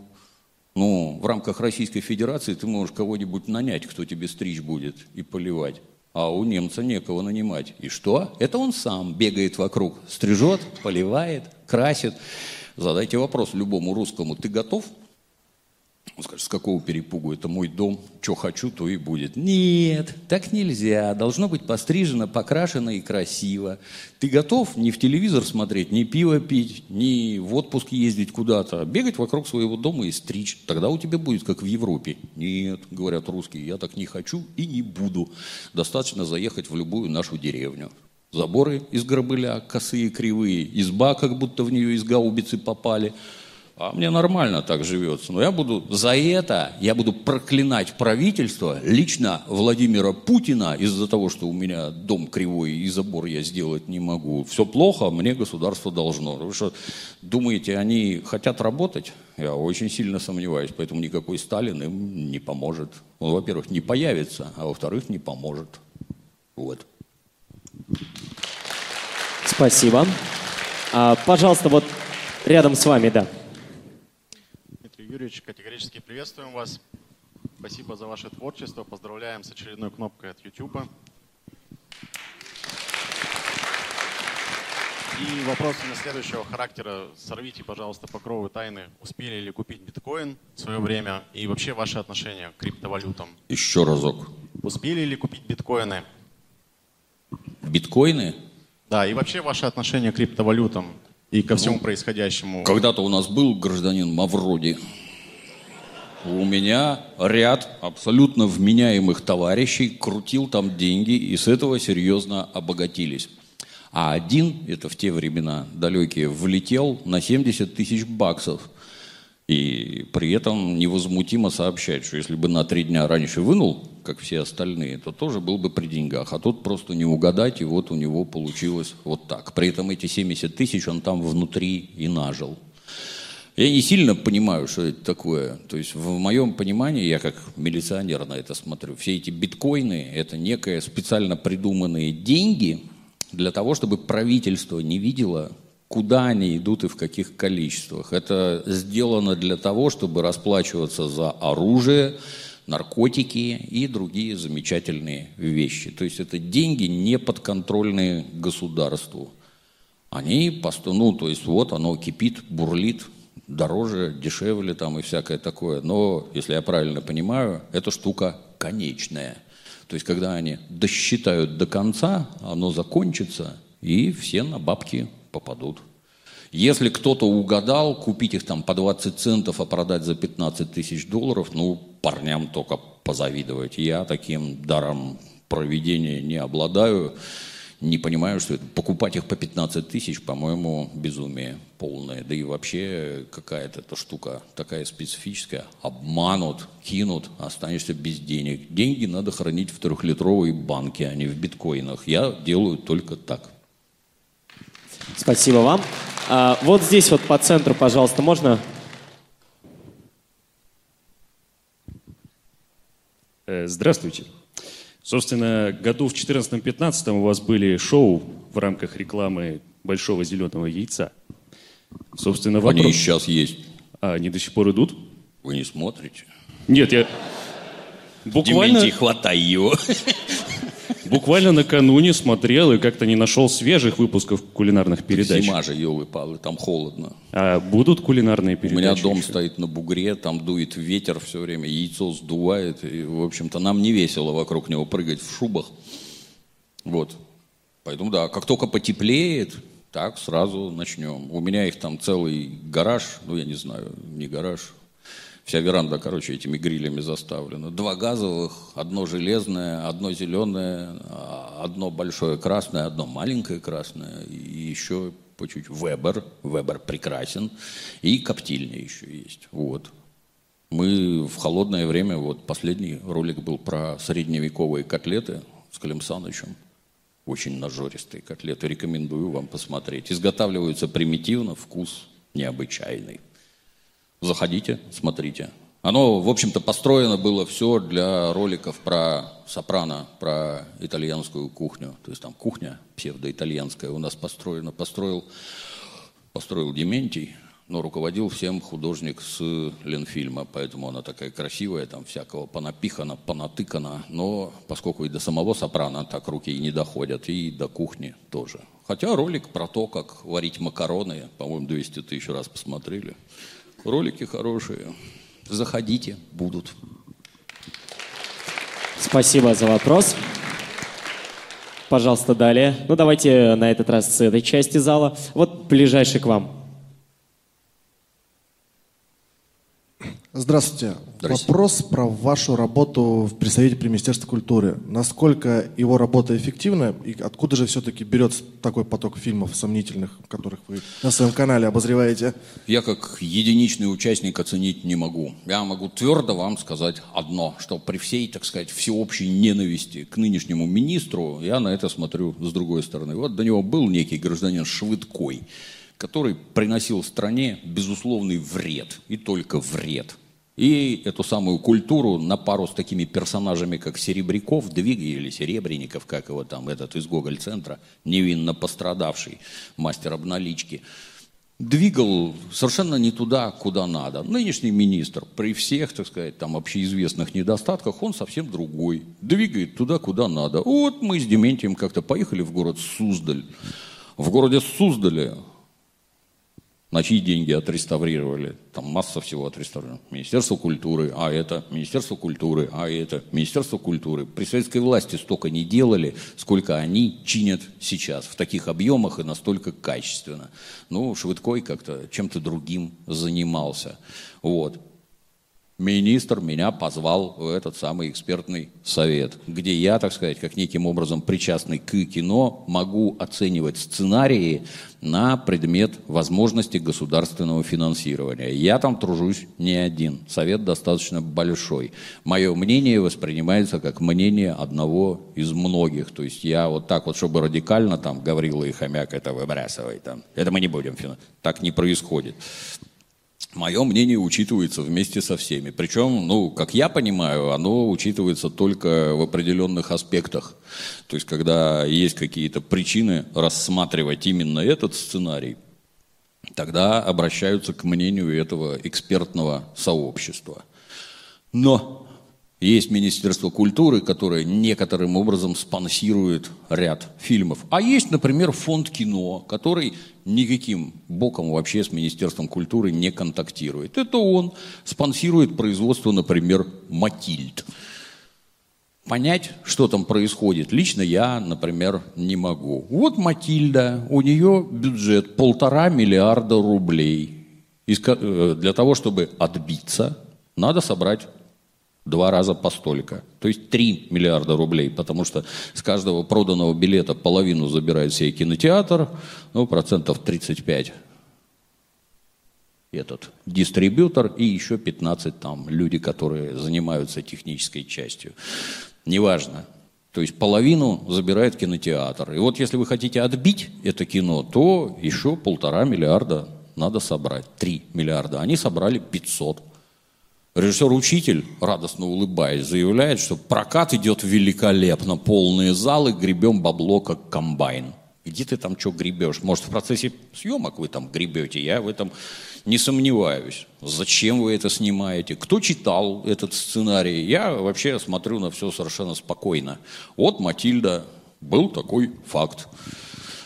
B: Ну, в рамках Российской Федерации ты можешь кого-нибудь нанять, кто тебе стричь будет и поливать. А у немца некого нанимать. И что? Это он сам бегает вокруг, стрижет, поливает, красит. Задайте вопрос любому русскому. Ты готов он скажет, с какого перепугу, это мой дом, что хочу, то и будет. Нет, так нельзя, должно быть пострижено, покрашено и красиво. Ты готов не в телевизор смотреть, не пиво пить, не в отпуск ездить куда-то, а бегать вокруг своего дома и стричь. Тогда у тебя будет, как в Европе. Нет, говорят русские, я так не хочу и не буду. Достаточно заехать в любую нашу деревню. Заборы из гробыля, косые, кривые, изба, как будто в нее из гаубицы попали – а мне нормально так живется. Но я буду за это, я буду проклинать правительство, лично Владимира Путина, из-за того, что у меня дом кривой и забор я сделать не могу. Все плохо, мне государство должно. Вы что, думаете, они хотят работать? Я очень сильно сомневаюсь, поэтому никакой Сталин им не поможет. Он, во-первых, не появится, а во-вторых, не поможет. Вот.
A: Спасибо. А, пожалуйста, вот рядом с вами, да.
K: Юрьевич, категорически приветствуем вас. Спасибо за ваше творчество. Поздравляем с очередной кнопкой от YouTube. И вопрос у меня следующего характера. Сорвите, пожалуйста, покровы тайны. Успели ли купить биткоин в свое время? И вообще ваши отношения к криптовалютам?
B: Еще разок.
K: Успели ли купить биткоины?
B: Биткоины?
K: Да, и вообще ваши отношения к криптовалютам и ко всему ну, происходящему.
B: Когда-то у нас был гражданин Мавроди. У меня ряд абсолютно вменяемых товарищей крутил там деньги и с этого серьезно обогатились. А один, это в те времена далекие, влетел на 70 тысяч баксов. И при этом невозмутимо сообщает, что если бы на три дня раньше вынул, как все остальные, то тоже был бы при деньгах. А тут просто не угадать, и вот у него получилось вот так. При этом эти 70 тысяч он там внутри и нажил. Я не сильно понимаю, что это такое. То есть в моем понимании, я как милиционер на это смотрю, все эти биткоины – это некие специально придуманные деньги для того, чтобы правительство не видело куда они идут и в каких количествах. Это сделано для того, чтобы расплачиваться за оружие, наркотики и другие замечательные вещи. То есть это деньги не подконтрольные государству. Они, ну, то есть вот оно кипит, бурлит, дороже, дешевле там и всякое такое. Но, если я правильно понимаю, эта штука конечная. То есть, когда они досчитают до конца, оно закончится, и все на бабки попадут. Если кто-то угадал, купить их там по 20 центов, а продать за 15 тысяч долларов, ну, парням только позавидовать. Я таким даром проведения не обладаю. не понимаю, что это. Покупать их по 15 тысяч, по-моему, безумие полное. Да и вообще какая-то эта штука такая специфическая. Обманут, кинут, останешься без денег. Деньги надо хранить в трехлитровой банке, а не в биткоинах. Я делаю только так.
A: Спасибо вам. А, вот здесь вот по центру, пожалуйста, можно?
L: Э, Здравствуйте. Собственно, году в 2014-2015 у вас были шоу в рамках рекламы большого зеленого яйца. Собственно, вопрос...
B: Они и сейчас есть.
L: А, они до сих пор идут?
B: Вы не смотрите?
L: Нет, я... Буквально...
B: Дементий, хватай его.
L: Буквально накануне смотрел и как-то не нашел свежих выпусков кулинарных передач.
B: Зима же, елы-палы, там холодно.
L: А будут кулинарные
B: У
L: передачи?
B: меня дом
L: еще?
B: стоит на бугре, там дует ветер все время, яйцо сдувает. И, в общем-то, нам не весело вокруг него прыгать в шубах. Вот. Поэтому, да, как только потеплеет, так сразу начнем. У меня их там целый гараж, ну, я не знаю, не гараж, Вся веранда, короче, этими грилями заставлена. Два газовых, одно железное, одно зеленое, одно большое красное, одно маленькое красное, и еще по чуть Вебер, Вебер прекрасен, и коптильня еще есть. Вот. Мы в холодное время, вот последний ролик был про средневековые котлеты с Клим Санычем. Очень нажористые котлеты, рекомендую вам посмотреть. Изготавливаются примитивно, вкус необычайный. Заходите, смотрите. Оно, в общем-то, построено было все для роликов про сопрано, про итальянскую кухню. То есть там кухня псевдоитальянская у нас построена. Построил, построил Дементий, но руководил всем художник с Ленфильма, поэтому она такая красивая, там всякого понапихана, понатыкана, но поскольку и до самого сопрано так руки и не доходят, и до кухни тоже. Хотя ролик про то, как варить макароны, по-моему, 200 тысяч раз посмотрели. Ролики хорошие. Заходите, будут.
A: Спасибо за вопрос. Пожалуйста, далее. Ну, давайте на этот раз с этой части зала. Вот ближайший к вам.
M: Здравствуйте.
B: Здрасте.
M: Вопрос про вашу работу в представителе при Министерстве культуры. Насколько его работа эффективна и откуда же все-таки берется такой поток фильмов сомнительных, которых вы на своем канале обозреваете?
B: Я как единичный участник оценить не могу. Я могу твердо вам сказать одно, что при всей, так сказать, всеобщей ненависти к нынешнему министру, я на это смотрю с другой стороны. Вот до него был некий гражданин Швыдкой, который приносил стране безусловный вред, и только вред. И эту самую культуру на пару с такими персонажами, как Серебряков, Двига или Серебренников, как его там, этот из Гоголь-центра, невинно пострадавший мастер обналички, двигал совершенно не туда, куда надо. Нынешний министр при всех, так сказать, там общеизвестных недостатках, он совсем другой. Двигает туда, куда надо. Вот мы с Дементием как-то поехали в город Суздаль. В городе Суздале на чьи деньги отреставрировали? Там масса всего отреставрировано. Министерство культуры, а это, Министерство культуры, а это, Министерство культуры. При советской власти столько не делали, сколько они чинят сейчас. В таких объемах и настолько качественно. Ну, Швыдкой как-то чем-то другим занимался. Вот. Министр меня позвал в этот самый экспертный совет, где я, так сказать, как неким образом причастный к кино, могу оценивать сценарии на предмет возможности государственного финансирования. Я там тружусь не один, совет достаточно большой. Мое мнение воспринимается как мнение одного из многих. То есть я вот так вот, чтобы радикально там Гаврила и Хомяк это выбрасывай, там, это мы не будем финансировать. Так не происходит. Мое мнение учитывается вместе со всеми. Причем, ну, как я понимаю, оно учитывается только в определенных аспектах. То есть, когда есть какие-то причины рассматривать именно этот сценарий, тогда обращаются к мнению этого экспертного сообщества. Но есть Министерство культуры, которое некоторым образом спонсирует ряд фильмов. А есть, например, фонд кино, который никаким боком вообще с Министерством культуры не контактирует. Это он спонсирует производство, например, «Матильд». Понять, что там происходит, лично я, например, не могу. Вот Матильда, у нее бюджет полтора миллиарда рублей. Э, Для того, чтобы отбиться, надо собрать два раза по столько. То есть 3 миллиарда рублей, потому что с каждого проданного билета половину забирает сей кинотеатр, ну, процентов 35 этот дистрибьютор и еще 15 там люди, которые занимаются технической частью. Неважно. То есть половину забирает кинотеатр. И вот если вы хотите отбить это кино, то еще полтора миллиарда надо собрать. Три миллиарда. Они собрали 500. Режиссер-учитель, радостно улыбаясь, заявляет, что прокат идет великолепно, полные залы, гребем бабло как комбайн. Где ты там что гребешь? Может, в процессе съемок вы там гребете? Я в этом не сомневаюсь. Зачем вы это снимаете? Кто читал этот сценарий? Я вообще смотрю на все совершенно спокойно. Вот Матильда, был такой факт,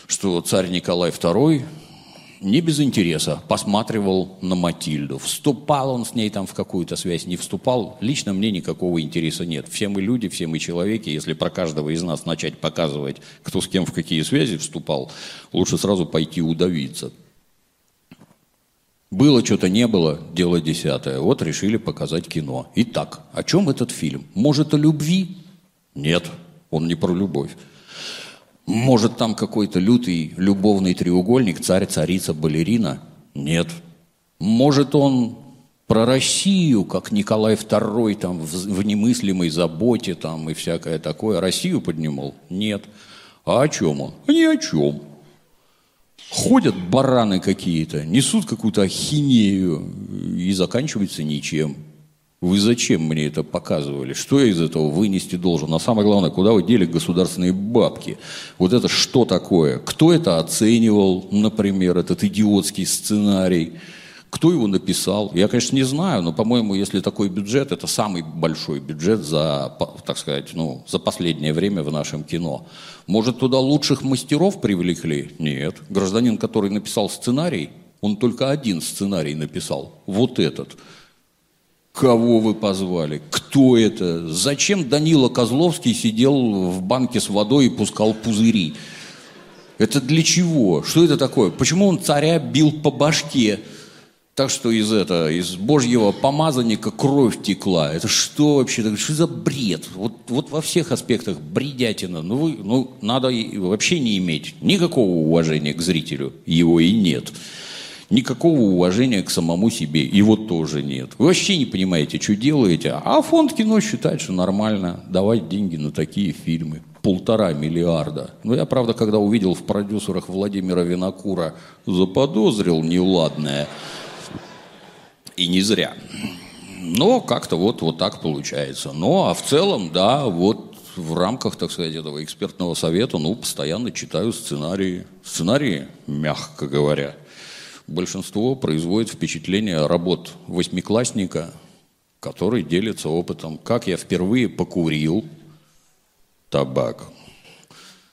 B: что царь Николай II не без интереса посматривал на Матильду. Вступал он с ней там в какую-то связь, не вступал. Лично мне никакого интереса нет. Все мы люди, все мы человеки. Если про каждого из нас начать показывать, кто с кем в какие связи вступал, лучше сразу пойти удавиться. Было что-то, не было, дело десятое. Вот решили показать кино. Итак, о чем этот фильм? Может, о любви? Нет, он не про любовь. Может, там какой-то лютый любовный треугольник, царь, царица, балерина? Нет. Может, он про Россию, как Николай II там в, немыслимой заботе там и всякое такое. Россию поднимал? Нет. А о чем он? Ни о чем. Ходят бараны какие-то, несут какую-то ахинею и заканчивается ничем. Вы зачем мне это показывали? Что я из этого вынести должен? А самое главное, куда вы дели государственные бабки? Вот это что такое? Кто это оценивал, например, этот идиотский сценарий? Кто его написал? Я, конечно, не знаю, но, по-моему, если такой бюджет, это самый большой бюджет за, так сказать, ну, за последнее время в нашем кино. Может, туда лучших мастеров привлекли? Нет. Гражданин, который написал сценарий, он только один сценарий написал. Вот этот. Кого вы позвали? Кто это? Зачем Данила Козловский сидел в банке с водой и пускал пузыри? Это для чего? Что это такое? Почему он царя бил по башке? Так что из это, из божьего помазанника кровь текла. Это что вообще? Что за бред? Вот, вот во всех аспектах бредятина. Ну, вы, ну, надо вообще не иметь никакого уважения к зрителю. Его и нет. Никакого уважения к самому себе. Его тоже нет. Вы вообще не понимаете, что делаете. А фонд кино считает, что нормально давать деньги на такие фильмы. Полтора миллиарда. Но я, правда, когда увидел в продюсерах Владимира Винокура, заподозрил неладное. И не зря. Но как-то вот, вот так получается. Ну, а в целом, да, вот в рамках, так сказать, этого экспертного совета, ну, постоянно читаю сценарии. Сценарии, мягко говоря. Большинство производит впечатление работ восьмиклассника, который делится опытом. Как я впервые покурил табак,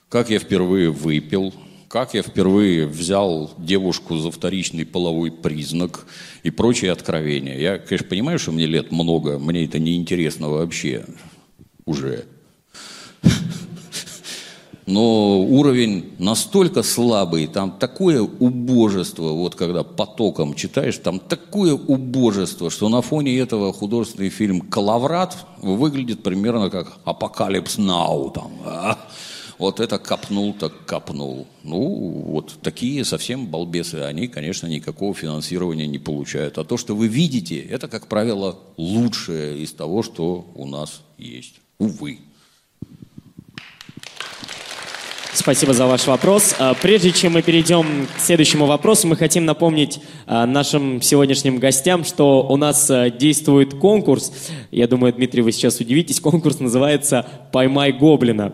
B: как я впервые выпил как я впервые взял девушку за вторичный половой признак и прочие откровения. Я, конечно, понимаю, что мне лет много, мне это не интересно вообще уже. Но уровень настолько слабый, там такое убожество, вот когда потоком читаешь, там такое убожество, что на фоне этого художественный фильм «Коловрат» выглядит примерно как «Apocalypse Now». Там, а? Вот это копнул, так копнул. Ну, вот такие совсем балбесы, они, конечно, никакого финансирования не получают. А то, что вы видите, это, как правило, лучшее из того, что у нас есть. Увы.
A: Спасибо за ваш вопрос. А, прежде чем мы перейдем к следующему вопросу, мы хотим напомнить а, нашим сегодняшним гостям, что у нас а, действует конкурс. Я думаю, Дмитрий, вы сейчас удивитесь. Конкурс называется «Поймай гоблина».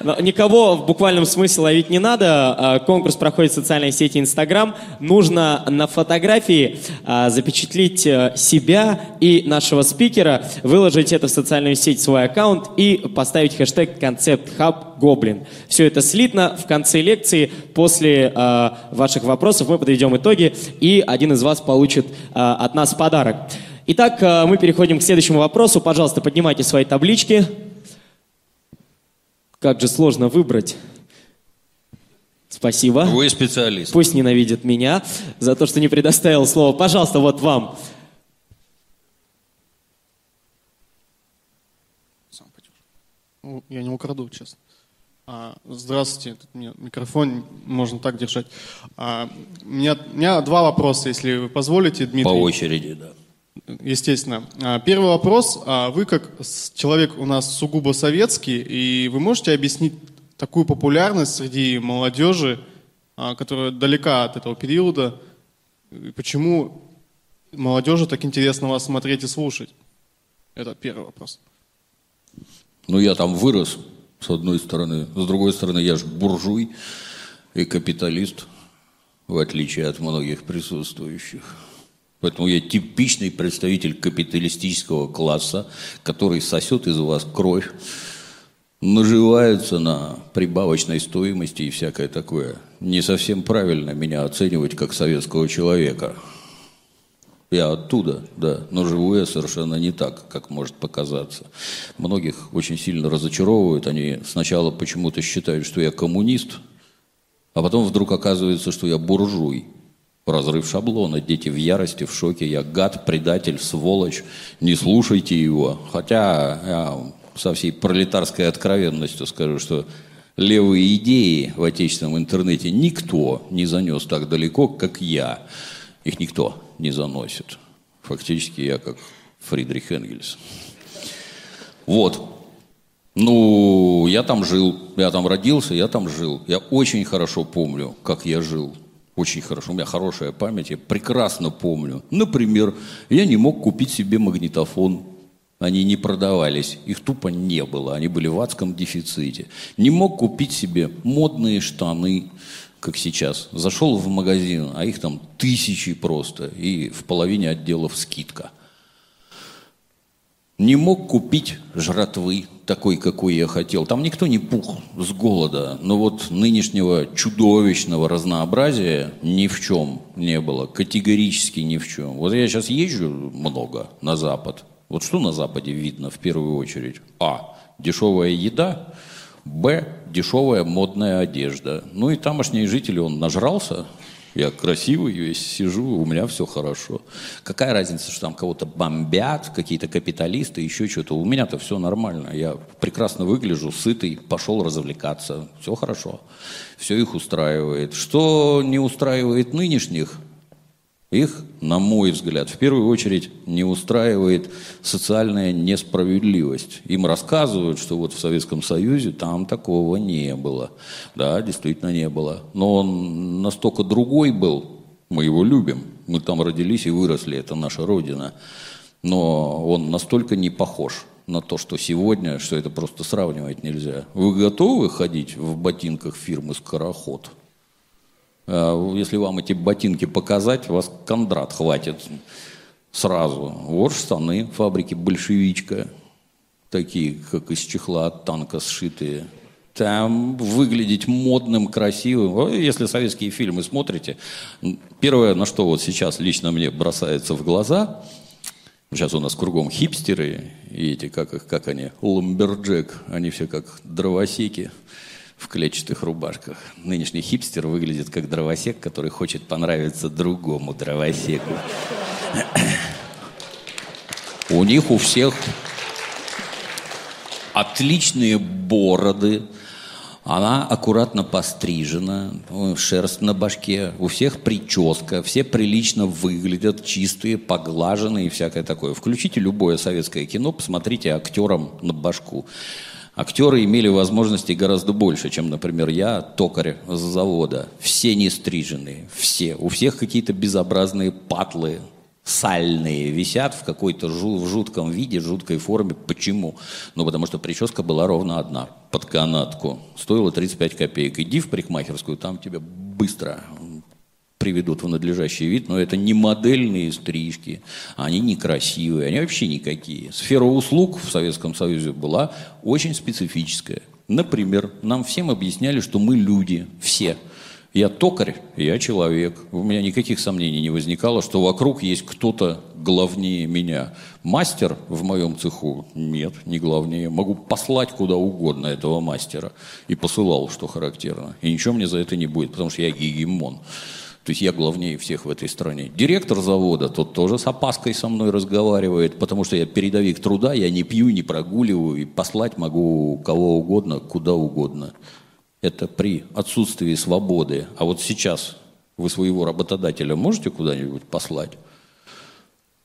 A: А, никого в буквальном смысле ловить не надо. А, конкурс проходит в социальной сети Инстаграм. Нужно на фотографии а, запечатлить э, себя и нашего спикера, выложить это в социальную сеть, свой аккаунт и поставить хэштег «Концепт Хаб Гоблин». Все это слитно. В конце лекции, после ваших вопросов, мы подведем итоги, и один из вас получит от нас подарок. Итак, мы переходим к следующему вопросу. Пожалуйста, поднимайте свои таблички. Как же сложно выбрать. Спасибо.
B: Вы специалист.
A: Пусть ненавидит меня за то, что не предоставил слово. Пожалуйста, вот вам.
N: Сам пойдешь. Ну, я не украду, честно. А, здравствуйте, тут мне микрофон можно так держать. А, у, меня, у меня два вопроса, если вы позволите, Дмитрий.
B: По очереди, да.
N: Естественно. А, Первый вопрос. А, Вы как человек у нас сугубо советский, и вы можете объяснить такую популярность среди молодежи, а, которая далека от этого периода, почему молодежи так интересно вас смотреть и слушать? Это первый вопрос.
B: Ну, я там вырос, с одной стороны. С другой стороны, я же буржуй и капиталист, в отличие от многих присутствующих. Поэтому я типичный представитель капиталистического класса, который сосет из вас кровь, наживается на прибавочной стоимости и всякое такое. Не совсем правильно меня оценивать как советского человека. Я оттуда, да, но живу я совершенно не так, как может показаться. Многих очень сильно разочаровывают. Они сначала почему-то считают, что я коммунист, а потом вдруг оказывается, что я буржуй. Разрыв шаблона, дети в ярости, в шоке, я гад, предатель, сволочь, не слушайте его. Хотя я со всей пролетарской откровенностью скажу, что левые идеи в отечественном интернете никто не занес так далеко, как я. Их никто не заносит. Фактически я как Фридрих Энгельс. Вот. Ну, я там жил, я там родился, я там жил. Я очень хорошо помню, как я жил. Очень хорошо. У меня хорошая память, я прекрасно помню. Например, я не мог купить себе магнитофон. Они не продавались, их тупо не было, они были в адском дефиците. Не мог купить себе модные штаны, как сейчас. Зашел в магазин, а их там тысячи просто, и в половине отделов скидка. Не мог купить жратвы такой, какой я хотел. Там никто не пух с голода. Но вот нынешнего чудовищного разнообразия ни в чем не было. Категорически ни в чем. Вот я сейчас езжу много на Запад. Вот что на Западе видно в первую очередь? А. Дешевая еда. Б. Дешевая модная одежда. Ну и тамошние жители, он нажрался. Я красивый весь сижу, у меня все хорошо. Какая разница, что там кого-то бомбят, какие-то капиталисты, еще что-то. У меня-то все нормально. Я прекрасно выгляжу, сытый, пошел развлекаться. Все хорошо. Все их устраивает. Что не устраивает нынешних? Их, на мой взгляд, в первую очередь не устраивает социальная несправедливость. Им рассказывают, что вот в Советском Союзе там такого не было. Да, действительно не было. Но он настолько другой был, мы его любим. Мы там родились и выросли, это наша родина. Но он настолько не похож на то, что сегодня, что это просто сравнивать нельзя. Вы готовы ходить в ботинках фирмы «Скороход»? А Если вам эти ботинки показать, вас Кондрат хватит сразу. Вот штаны фабрики «Большевичка», такие, как из чехла от танка сшитые. Там выглядеть модным, красивым. Если советские фильмы смотрите, первое, на что вот сейчас лично мне бросается в глаза, сейчас у нас кругом хипстеры, и эти, как, их, как они, lumberjack, они все как дровосеки в клетчатых рубашках. Нынешний хипстер выглядит как дровосек, который хочет понравиться другому дровосеку. У них у всех отличные бороды, она аккуратно пострижена, шерсть на башке, у всех прическа, все прилично выглядят, чистые, поглаженные и всякое такое. Включите любое советское кино, посмотрите актерам на башку. Актеры имели возможностей гораздо больше, чем, например, я, токарь с завода. Все не стриженные, все. У всех какие-то безобразные патлы, сальные, висят в какой-то жу- в жутком виде, жуткой форме. Почему? Ну, потому что прическа была ровно одна, под канатку. Стоила 35 копеек. Иди в парикмахерскую, там тебя быстро приведут в надлежащий вид, но это не модельные стрижки, они некрасивые, они вообще никакие. Сфера услуг в Советском Союзе была очень специфическая. Например, нам всем объясняли, что мы люди, все. Я токарь, я человек. У меня никаких сомнений не возникало, что вокруг есть кто-то главнее меня. Мастер в моем цеху? Нет, не главнее. Могу послать куда угодно этого мастера. И посылал, что характерно. И ничего мне за это не будет, потому что я гегемон. То есть я главнее всех в этой стране. Директор завода, тот тоже с опаской со мной разговаривает, потому что я передовик труда, я не пью, не прогуливаю, и послать могу кого угодно, куда угодно. Это при отсутствии свободы. А вот сейчас вы своего работодателя можете куда-нибудь послать?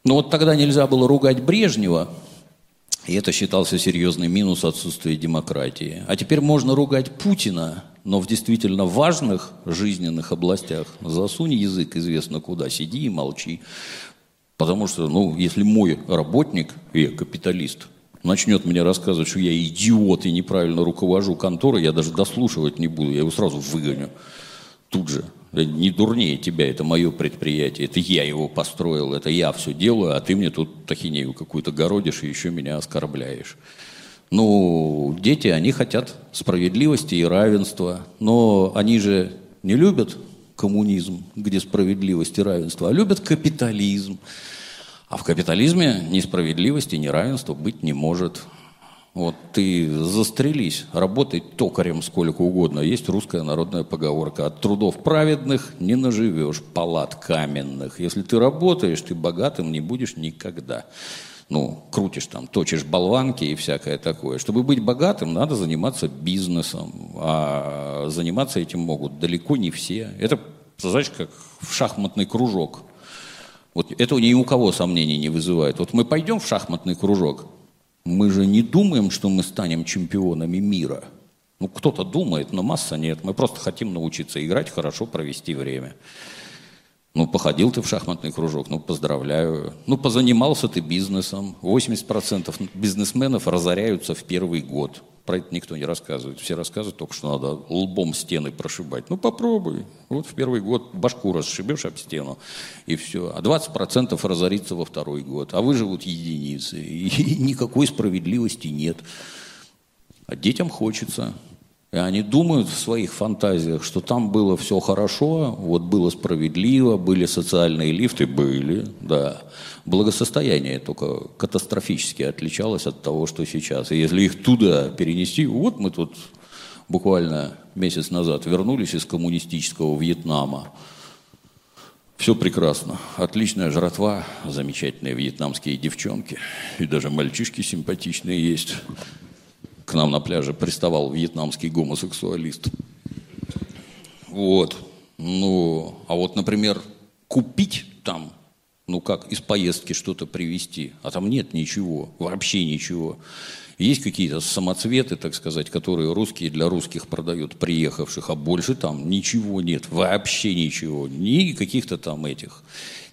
B: Ну вот тогда нельзя было ругать Брежнева, и это считался серьезный минус отсутствия демократии. А теперь можно ругать Путина, но в действительно важных жизненных областях засунь язык известно куда, сиди и молчи. Потому что, ну, если мой работник, я капиталист, начнет мне рассказывать, что я идиот и неправильно руковожу конторой, я даже дослушивать не буду, я его сразу выгоню тут же. Не дурнее тебя, это мое предприятие, это я его построил, это я все делаю, а ты мне тут тахинею какую-то городишь и еще меня оскорбляешь. Ну, дети, они хотят справедливости и равенства, но они же не любят коммунизм, где справедливость и равенство, а любят капитализм. А в капитализме ни справедливости, ни равенства быть не может. Вот ты застрелись, работай токарем сколько угодно. Есть русская народная поговорка. От трудов праведных не наживешь палат каменных. Если ты работаешь, ты богатым не будешь никогда. Ну, крутишь там, точишь болванки и всякое такое. Чтобы быть богатым, надо заниматься бизнесом. А заниматься этим могут далеко не все. Это, знаешь, как в шахматный кружок. Вот это ни у кого сомнений не вызывает. Вот мы пойдем в шахматный кружок, мы же не думаем, что мы станем чемпионами мира. Ну, кто-то думает, но масса нет. Мы просто хотим научиться играть, хорошо провести время. Ну, походил ты в шахматный кружок, ну, поздравляю. Ну, позанимался ты бизнесом. 80% бизнесменов разоряются в первый год. Про это никто не рассказывает. Все рассказывают только, что надо лбом стены прошибать. Ну, попробуй. Вот в первый год башку расшибешь об стену, и все. А 20% разорится во второй год. А выживут единицы. И никакой справедливости нет. А детям хочется. И они думают в своих фантазиях, что там было все хорошо, вот было справедливо, были социальные лифты, были, да благосостояние только катастрофически отличалось от того, что сейчас. И если их туда перенести, вот мы тут буквально месяц назад вернулись из коммунистического Вьетнама. Все прекрасно. Отличная жратва, замечательные вьетнамские девчонки. И даже мальчишки симпатичные есть. Нам на пляже приставал вьетнамский гомосексуалист. Вот. Ну, а вот, например, купить там ну как, из поездки что-то привезти, а там нет ничего, вообще ничего. Есть какие-то самоцветы, так сказать, которые русские для русских продают, приехавших, а больше там ничего нет, вообще ничего, ни каких-то там этих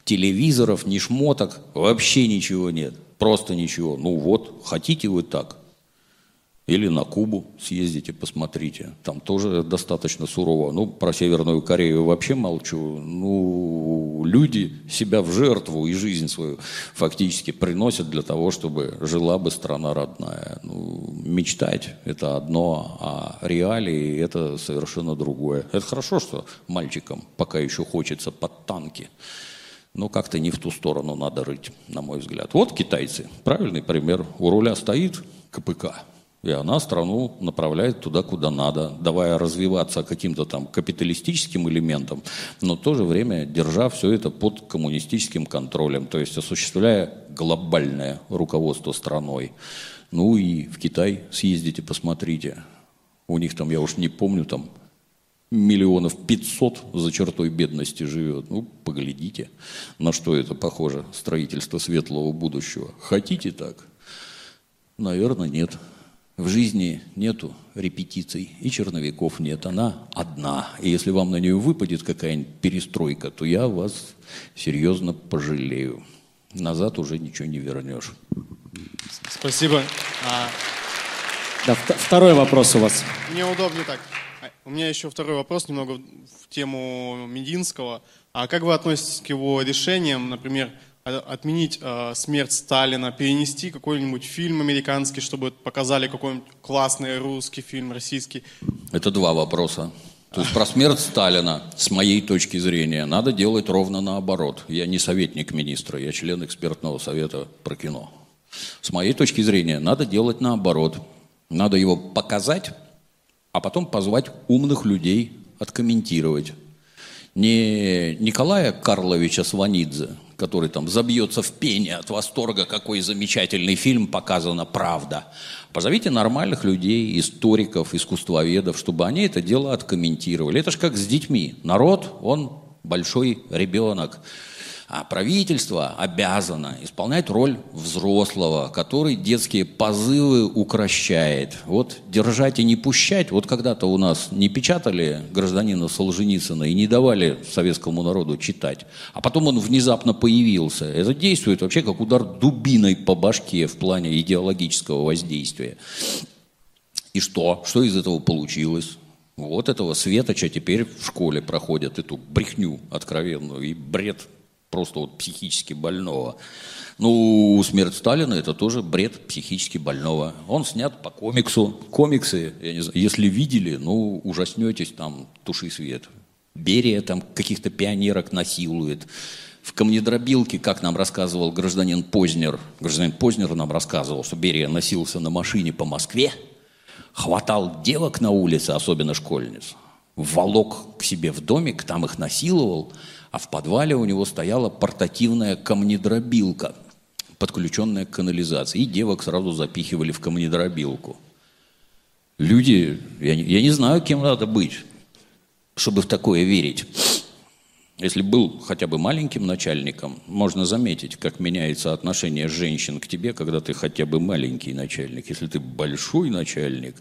B: телевизоров, ни шмоток, вообще ничего нет, просто ничего. Ну вот, хотите вы так, или на Кубу съездите, посмотрите. Там тоже достаточно сурово. Ну, про Северную Корею вообще молчу. Ну, люди себя в жертву и жизнь свою фактически приносят для того, чтобы жила бы страна родная. Ну, мечтать – это одно, а реалии – это совершенно другое. Это хорошо, что мальчикам пока еще хочется под танки. Но как-то не в ту сторону надо рыть, на мой взгляд. Вот китайцы. Правильный пример. У руля стоит КПК – и она страну направляет туда, куда надо, давая развиваться каким-то там капиталистическим элементам, но в то же время держа все это под коммунистическим контролем, то есть осуществляя глобальное руководство страной. Ну и в Китай съездите, посмотрите. У них там, я уж не помню, там миллионов пятьсот за чертой бедности живет. Ну, поглядите, на что это похоже, строительство светлого будущего. Хотите так? Наверное, нет. В жизни нету репетиций и черновиков нет, она одна. И если вам на нее выпадет какая-нибудь перестройка, то я вас серьезно пожалею. Назад уже ничего не вернешь.
N: Спасибо. А...
A: Да, второй вопрос у вас.
N: Мне удобнее так. А, у меня еще второй вопрос, немного в тему Мединского. А как вы относитесь к его решениям, например, отменить э, смерть Сталина, перенести какой-нибудь фильм американский, чтобы показали какой-нибудь классный русский фильм, российский?
B: Это два вопроса. То есть про смерть Сталина, с моей точки зрения, надо делать ровно наоборот. Я не советник министра, я член экспертного совета про кино. С моей точки зрения, надо делать наоборот. Надо его показать, а потом позвать умных людей откомментировать. не Николая Карловича Сванидзе, который там забьется в пене от восторга, какой замечательный фильм показана правда. Позовите нормальных людей, историков, искусствоведов, чтобы они это дело откомментировали. Это же как с детьми. Народ, он большой ребенок. А правительство обязано исполнять роль взрослого, который детские позывы укращает. Вот держать и не пущать. Вот когда-то у нас не печатали гражданина Солженицына и не давали советскому народу читать. А потом он внезапно появился. Это действует вообще как удар дубиной по башке в плане идеологического воздействия. И что? Что из этого получилось? Вот этого Светоча теперь в школе проходят эту брехню откровенную и бред просто вот психически больного. Ну, смерть Сталина это тоже бред психически больного. Он снят по комиксу. Комиксы, я не знаю, если видели, ну, ужаснетесь, там, туши свет. Берия там каких-то пионерок насилует. В камнедробилке, как нам рассказывал гражданин Познер, гражданин Познер нам рассказывал, что Берия носился на машине по Москве, хватал девок на улице, особенно школьниц, волок к себе в домик, там их насиловал – а в подвале у него стояла портативная камнедробилка, подключенная к канализации. И девок сразу запихивали в камнедробилку. Люди, я не, я не знаю, кем надо быть, чтобы в такое верить. Если был хотя бы маленьким начальником, можно заметить, как меняется отношение женщин к тебе, когда ты хотя бы маленький начальник. Если ты большой начальник,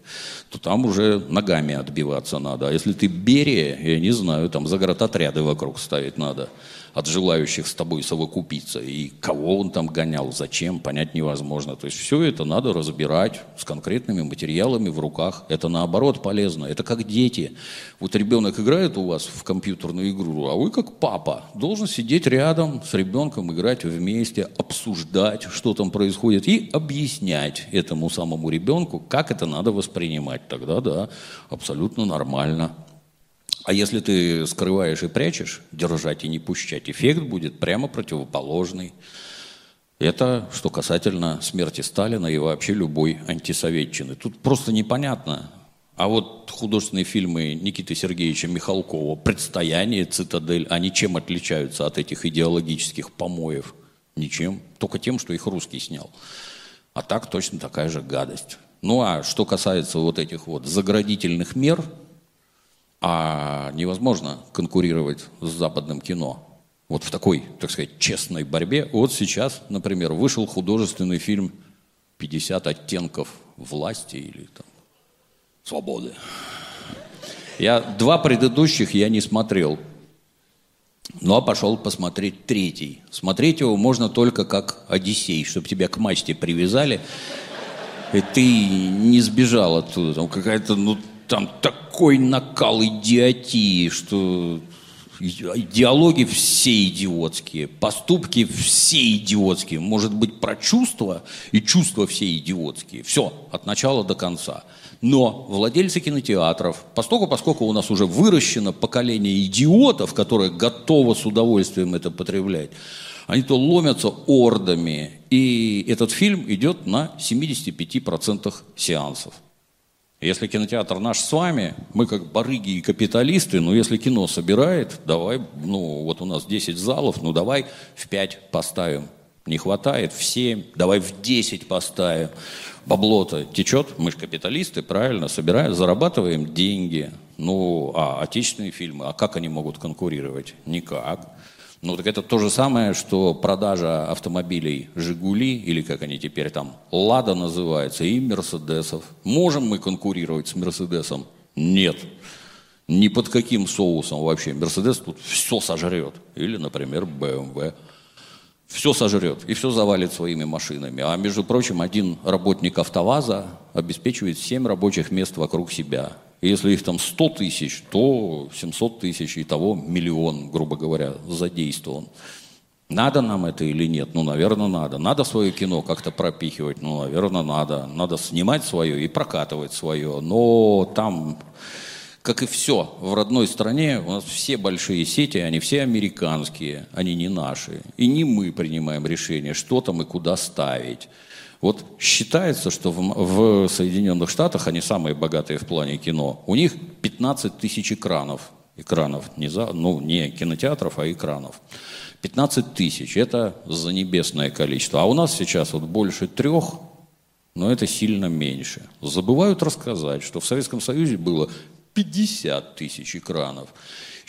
B: то там уже ногами отбиваться надо. А если ты Берия, я не знаю, там заградотряды вокруг ставить надо от желающих с тобой совокупиться. И кого он там гонял, зачем, понять невозможно. То есть все это надо разбирать с конкретными материалами в руках. Это наоборот полезно. Это как дети. Вот ребенок играет у вас в компьютерную игру, а вы как папа должен сидеть рядом с ребенком, играть вместе, обсуждать, что там происходит, и объяснять этому самому ребенку, как это надо воспринимать. Тогда да, абсолютно нормально. А если ты скрываешь и прячешь, держать и не пущать, эффект будет прямо противоположный. Это что касательно смерти Сталина и вообще любой антисоветчины. Тут просто непонятно. А вот художественные фильмы Никиты Сергеевича Михалкова «Предстояние», «Цитадель», они чем отличаются от этих идеологических помоев? Ничем. Только тем, что их русский снял. А так точно такая же гадость. Ну а что касается вот этих вот заградительных мер – а невозможно конкурировать с западным кино. Вот в такой, так сказать, честной борьбе. Вот сейчас, например, вышел художественный фильм «50 оттенков власти» или там «Свободы». Я два предыдущих я не смотрел. Ну, а пошел посмотреть третий. Смотреть его можно только как Одиссей, чтобы тебя к мачте привязали, и ты не сбежал оттуда. Там какая-то, ну, там такой накал идиотии, что диалоги все идиотские, поступки все идиотские. Может быть, про чувства, и чувства все идиотские. Все, от начала до конца. Но владельцы кинотеатров, поскольку, поскольку у нас уже выращено поколение идиотов, которое готово с удовольствием это потреблять, они то ломятся ордами, и этот фильм идет на 75% сеансов. Если кинотеатр наш с вами, мы как барыги и капиталисты, но если кино собирает, давай, ну вот у нас 10 залов, ну давай в 5 поставим. Не хватает, в 7, давай в 10 поставим. Бабло-то течет, мы же капиталисты, правильно, собираем, зарабатываем деньги. Ну, а отечественные фильмы, а как они могут конкурировать? Никак. Ну, так это то же самое, что продажа автомобилей «Жигули», или как они теперь там, «Лада» называется, и «Мерседесов». Можем мы конкурировать с «Мерседесом»? Нет. Ни под каким соусом вообще. «Мерседес» тут все сожрет. Или, например, «БМВ». Все сожрет и все завалит своими машинами. А между прочим, один работник «АвтоВАЗа» обеспечивает 7 рабочих мест вокруг себя. И если их там 100 тысяч, то 700 тысяч и того миллион, грубо говоря, задействован. Надо нам это или нет? Ну, наверное, надо. Надо свое кино как-то пропихивать? Ну, наверное, надо. Надо снимать свое и прокатывать свое. Но там, как и все, в родной стране у нас все большие сети, они все американские, они не наши. И не мы принимаем решение, что там и куда ставить. Вот считается, что в, в Соединенных Штатах, они самые богатые в плане кино, у них 15 тысяч экранов. экранов, не за, ну, не кинотеатров, а экранов. 15 тысяч – это занебесное количество. А у нас сейчас вот больше трех, но это сильно меньше. Забывают рассказать, что в Советском Союзе было 50 тысяч экранов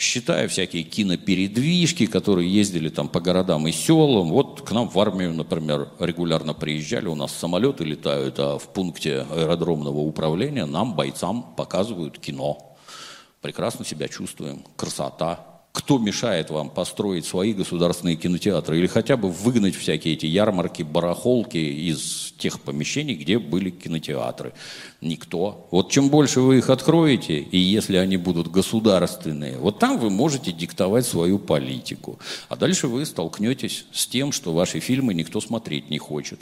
B: считая всякие кинопередвижки, которые ездили там по городам и селам. Вот к нам в армию, например, регулярно приезжали, у нас самолеты летают, а в пункте аэродромного управления нам, бойцам, показывают кино. Прекрасно себя чувствуем. Красота, кто мешает вам построить свои государственные кинотеатры или хотя бы выгнать всякие эти ярмарки, барахолки из тех помещений, где были кинотеатры? Никто. Вот чем больше вы их откроете, и если они будут государственные, вот там вы можете диктовать свою политику. А дальше вы столкнетесь с тем, что ваши фильмы никто смотреть не хочет.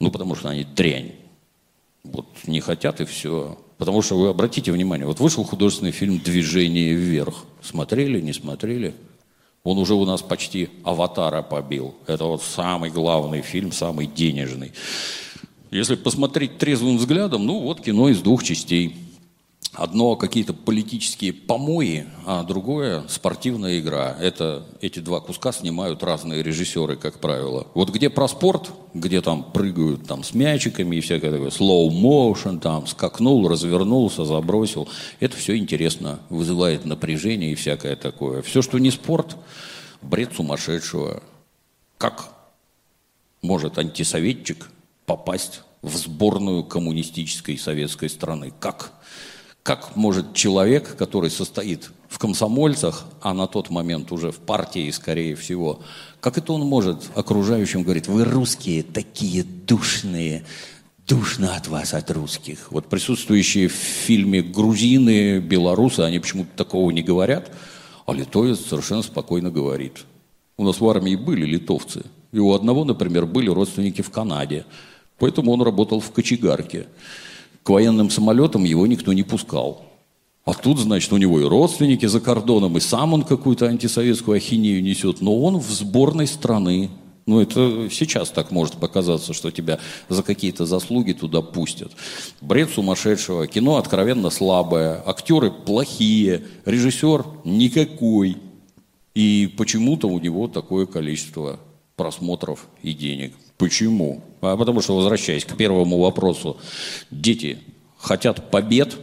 B: Ну, потому что они дрянь. Вот не хотят и все. Потому что вы обратите внимание, вот вышел художественный фильм «Движение вверх». Смотрели, не смотрели? Он уже у нас почти «Аватара» побил. Это вот самый главный фильм, самый денежный. Если посмотреть трезвым взглядом, ну вот кино из двух частей – Одно какие-то политические помои, а другое спортивная игра. Это эти два куска снимают разные режиссеры, как правило. Вот где про спорт, где там прыгают там с мячиками и всякое такое, slow motion, там скакнул, развернулся, забросил. Это все интересно, вызывает напряжение и всякое такое. Все, что не спорт, бред сумасшедшего. Как может антисоветчик попасть в сборную коммунистической советской страны? Как? Как может человек, который состоит в комсомольцах, а на тот момент уже в партии, скорее всего, как это он может окружающим говорить, вы русские такие душные, душно от вас, от русских. Вот присутствующие в фильме грузины, белорусы, они почему-то такого не говорят, а литовец совершенно спокойно говорит. У нас в армии были литовцы, и у одного, например, были родственники в Канаде, поэтому он работал в кочегарке к военным самолетам его никто не пускал. А тут, значит, у него и родственники за кордоном, и сам он какую-то антисоветскую ахинею несет, но он в сборной страны. Ну, это сейчас так может показаться, что тебя за какие-то заслуги туда пустят. Бред сумасшедшего, кино откровенно слабое, актеры плохие, режиссер никакой. И почему-то у него такое количество просмотров и денег. Почему? А потому что, возвращаясь к первому вопросу, дети хотят побед,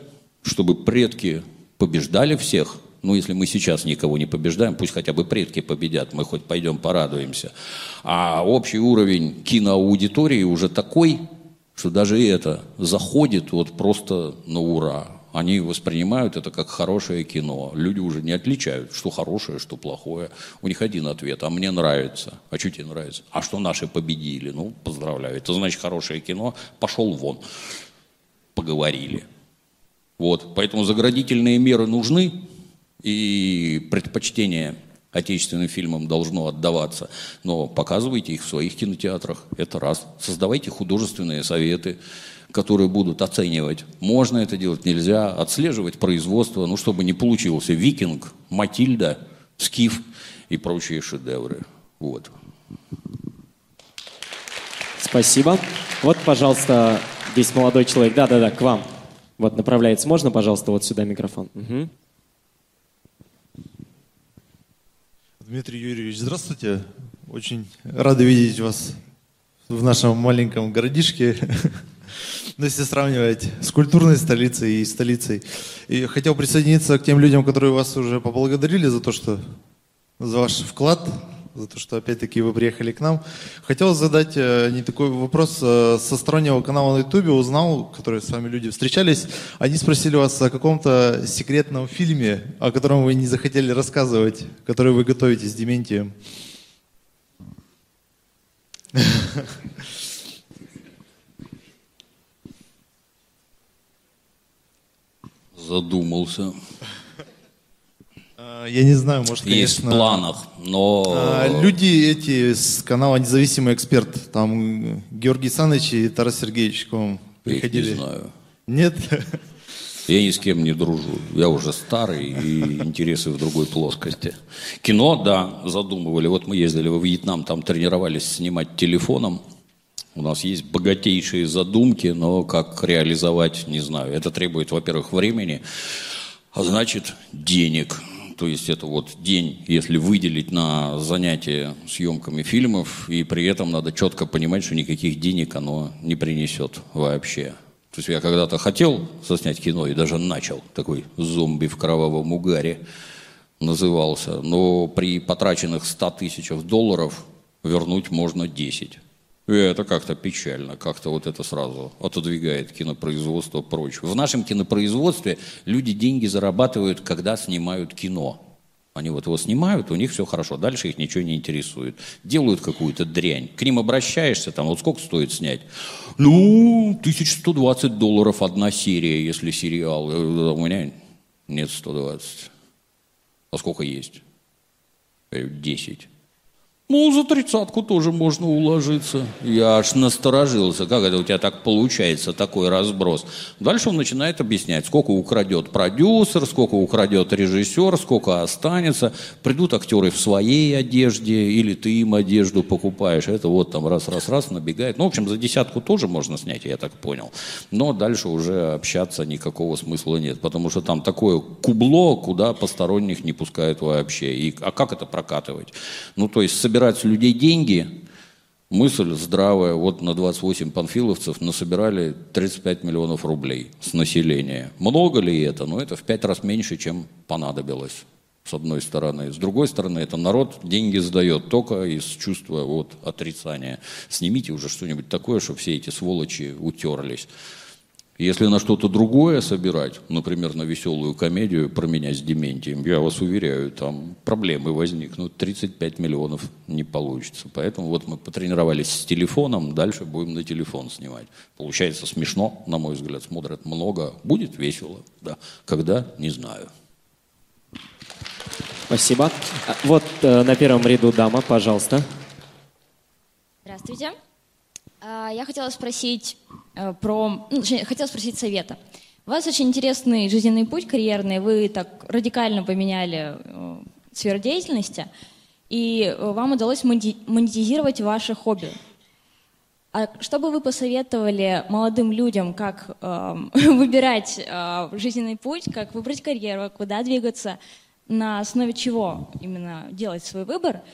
B: чтобы предки побеждали всех. Ну, если мы сейчас никого не побеждаем, пусть хотя бы предки победят, мы хоть пойдем порадуемся. А общий уровень киноаудитории уже такой, что даже это заходит вот просто на ура. Они воспринимают это как хорошее кино. Люди уже не отличают, что хорошее, что плохое. У них один ответ, а мне нравится. А что тебе нравится? А что наши победили? Ну, поздравляю. Это значит хорошее кино. Пошел вон. Поговорили. Вот. Поэтому заградительные меры нужны, и предпочтение отечественным фильмам должно отдаваться. Но показывайте их в своих кинотеатрах. Это раз. Создавайте художественные советы которые будут оценивать, можно это делать, нельзя, отслеживать производство, ну, чтобы не получился «Викинг», «Матильда», «Скиф» и прочие шедевры. Вот.
A: Спасибо. Вот, пожалуйста, здесь молодой человек. Да-да-да, к вам. Вот направляется. Можно, пожалуйста, вот сюда микрофон? Угу.
O: Дмитрий Юрьевич, здравствуйте. Очень рады видеть вас в нашем маленьком городишке. Ну, если сравнивать с культурной столицей и столицей. И хотел присоединиться к тем людям, которые вас уже поблагодарили за то, что за ваш вклад, за то, что опять-таки вы приехали к нам. Хотел задать э, не такой вопрос э, со стороннего канала на Ютубе, узнал, которые с вами люди встречались. Они спросили вас о каком-то секретном фильме, о котором вы не захотели рассказывать, который вы готовите с Дементием.
B: задумался.
O: А, я не знаю, может,
B: Есть
O: конечно...
B: в планах, но...
O: А, люди эти с канала «Независимый эксперт», там Георгий Саныч и Тарас Сергеевич к вам приходили.
B: Я не знаю.
O: Нет?
B: Я ни с кем не дружу. Я уже старый и интересы в другой плоскости. Кино, да, задумывали. Вот мы ездили во Вьетнам, там тренировались снимать телефоном. У нас есть богатейшие задумки, но как реализовать, не знаю. Это требует, во-первых, времени, а значит денег. То есть это вот день, если выделить на занятия съемками фильмов, и при этом надо четко понимать, что никаких денег оно не принесет вообще. То есть я когда-то хотел соснять кино и даже начал, такой зомби в кровавом угаре назывался, но при потраченных 100 тысячах долларов вернуть можно 10. И это как-то печально, как-то вот это сразу отодвигает кинопроизводство прочь. В нашем кинопроизводстве люди деньги зарабатывают, когда снимают кино. Они вот его снимают, у них все хорошо, дальше их ничего не интересует. Делают какую-то дрянь. К ним обращаешься, там, вот сколько стоит снять? Ну, 1120 долларов одна серия, если сериал. Э, у меня нет 120. А сколько есть? 10. Ну, за тридцатку тоже можно уложиться. Я аж насторожился, как это у тебя так получается, такой разброс. Дальше он начинает объяснять, сколько украдет продюсер, сколько украдет режиссер, сколько останется. Придут актеры в своей одежде, или ты им одежду покупаешь. Это вот там раз-раз-раз набегает. Ну, в общем, за десятку тоже можно снять, я так понял. Но дальше уже общаться никакого смысла нет, потому что там такое кубло, куда посторонних не пускают вообще. И, а как это прокатывать? Ну, то есть собирать собирать с людей деньги, мысль здравая, вот на 28 панфиловцев насобирали 35 миллионов рублей с населения. Много ли это? Ну, это в пять раз меньше, чем понадобилось с одной стороны. С другой стороны, это народ деньги сдает только из чувства вот, отрицания. Снимите уже что-нибудь такое, чтобы все эти сволочи утерлись. Если на что-то другое собирать, например, на веселую комедию про меня с Дементием, я вас уверяю, там проблемы возникнут, 35 миллионов не получится. Поэтому вот мы потренировались с телефоном, дальше будем на телефон снимать. Получается смешно, на мой взгляд, смотрят много, будет весело, да. Когда, не знаю.
A: Спасибо. А, вот э, на первом ряду дама, пожалуйста.
P: Здравствуйте. А, я хотела спросить э, про, ну, хотела спросить совета. У вас очень интересный жизненный путь карьерный, вы так радикально поменяли э, сферу деятельности, и э, вам удалось монетизировать ваше хобби. А что бы вы посоветовали молодым людям, как э, выбирать э, жизненный путь, как выбрать карьеру, куда двигаться, на основе чего именно делать свой выбор –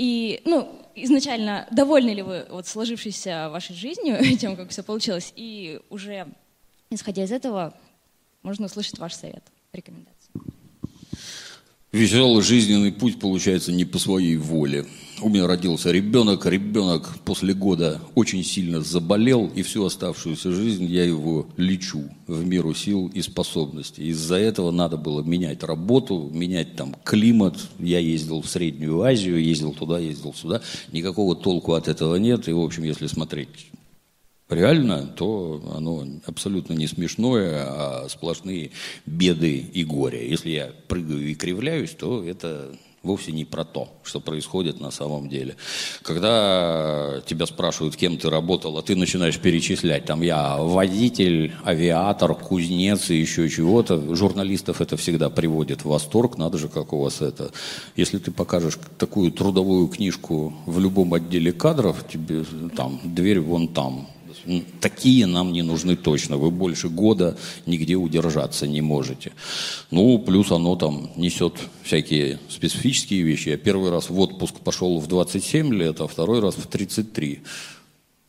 P: и, ну, изначально, довольны ли вы вот сложившейся вашей жизнью, тем, как все получилось, и уже, исходя из этого, можно услышать ваш совет, рекомендации.
B: Веселый жизненный путь получается не по своей воле. У меня родился ребенок, ребенок после года очень сильно заболел, и всю оставшуюся жизнь я его лечу в меру сил и способностей. Из-за этого надо было менять работу, менять там климат. Я ездил в Среднюю Азию, ездил туда, ездил сюда. Никакого толку от этого нет. И, в общем, если смотреть реально, то оно абсолютно не смешное, а сплошные беды и горе. Если я прыгаю и кривляюсь, то это вовсе не про то, что происходит на самом деле. Когда тебя спрашивают, кем ты работал, а ты начинаешь перечислять, там я водитель, авиатор, кузнец и еще чего-то, журналистов это всегда приводит в восторг, надо же, как у вас это. Если ты покажешь такую трудовую книжку в любом отделе кадров, тебе там дверь вон там, Такие нам не нужны точно. Вы больше года нигде удержаться не можете. Ну, плюс оно там несет всякие специфические вещи. Я первый раз в отпуск пошел в 27 лет, а второй раз в 33.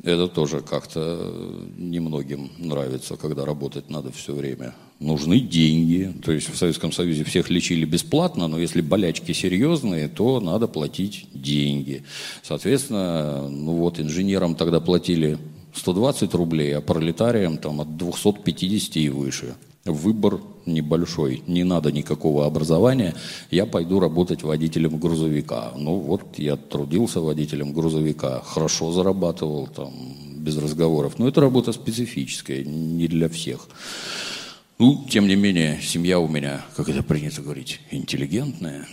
B: Это тоже как-то немногим нравится, когда работать надо все время. Нужны деньги. То есть в Советском Союзе всех лечили бесплатно, но если болячки серьезные, то надо платить деньги. Соответственно, ну вот инженерам тогда платили 120 рублей, а пролетариям там от 250 и выше. Выбор небольшой, не надо никакого образования, я пойду работать водителем грузовика. Ну вот я трудился водителем грузовика, хорошо зарабатывал там, без разговоров. Но это работа специфическая, не для всех. Ну, тем не менее, семья у меня, как это принято говорить, интеллигентная.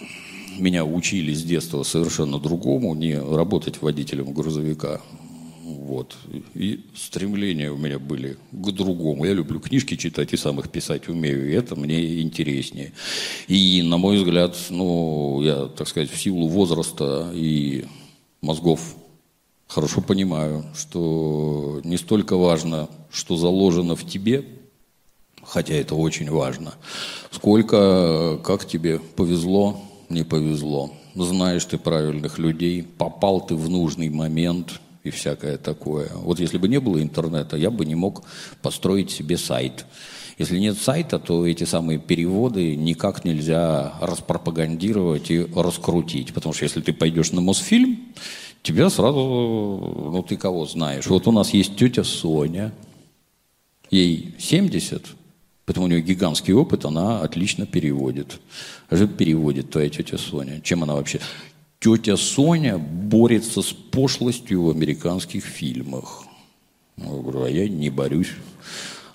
B: Меня учили с детства совершенно другому, не работать водителем грузовика, вот. И стремления у меня были к другому. Я люблю книжки читать и сам их писать умею, и это мне интереснее. И, на мой взгляд, ну, я, так сказать, в силу возраста и мозгов хорошо понимаю, что не столько важно, что заложено в тебе, хотя это очень важно. Сколько, как тебе повезло, не повезло. Знаешь ты правильных людей, попал ты в нужный момент и всякое такое. Вот если бы не было интернета, я бы не мог построить себе сайт. Если нет сайта, то эти самые переводы никак нельзя распропагандировать и раскрутить. Потому что если ты пойдешь на Мосфильм, тебя сразу, ну ты кого знаешь. Вот у нас есть тетя Соня, ей 70, поэтому у нее гигантский опыт, она отлично переводит. Же переводит твоя тетя Соня. Чем она вообще? Тетя Соня борется с пошлостью в американских фильмах. Я говорю, а я не борюсь.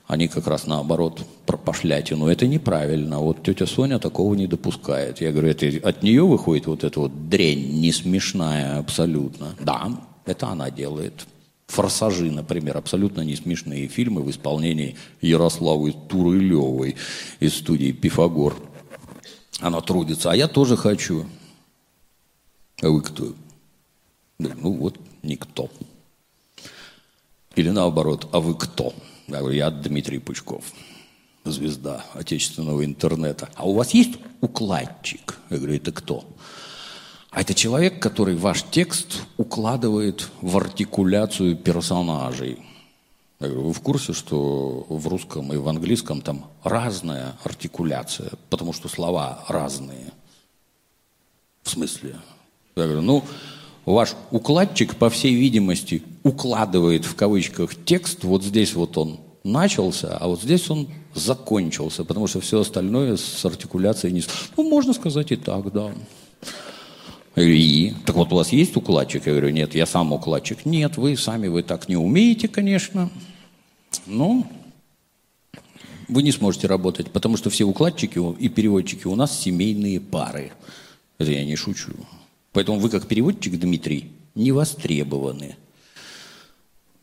B: Они как раз наоборот про пошлятину. Это неправильно. Вот тетя Соня такого не допускает. Я говорю, это от нее выходит вот эта вот дрянь не смешная абсолютно. Да, это она делает. «Форсажи», например, абсолютно не смешные фильмы в исполнении Ярославы Турылевой из студии «Пифагор». Она трудится, а я тоже хочу. А вы кто? Ну вот, никто. Или наоборот, а вы кто? Я говорю, я Дмитрий Пучков, звезда отечественного интернета. А у вас есть укладчик? Я говорю, это кто? А это человек, который ваш текст укладывает в артикуляцию персонажей. Я говорю, вы в курсе, что в русском и в английском там разная артикуляция, потому что слова разные? В смысле? Я говорю, ну, ваш укладчик, по всей видимости, укладывает в кавычках текст, вот здесь вот он начался, а вот здесь он закончился, потому что все остальное с артикуляцией не... Ну, можно сказать и так, да. И? Так вот, у вас есть укладчик? Я говорю, нет, я сам укладчик. Нет, вы сами, вы так не умеете, конечно. Но вы не сможете работать, потому что все укладчики и переводчики у нас семейные пары. Это я не шучу. Поэтому вы, как переводчик, Дмитрий, не востребованы.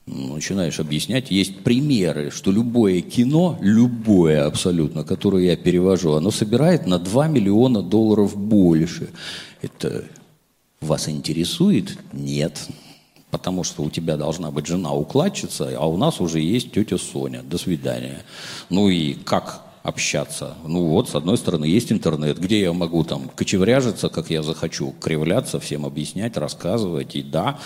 B: Ну, начинаешь объяснять, есть примеры, что любое кино, любое абсолютно, которое я перевожу, оно собирает на 2 миллиона долларов больше. Это вас интересует? Нет. Потому что у тебя должна быть жена укладчица, а у нас уже есть тетя Соня. До свидания. Ну и как общаться. Ну вот, с одной стороны, есть интернет, где я могу там кочевряжиться, как я захочу, кривляться, всем объяснять, рассказывать. И да,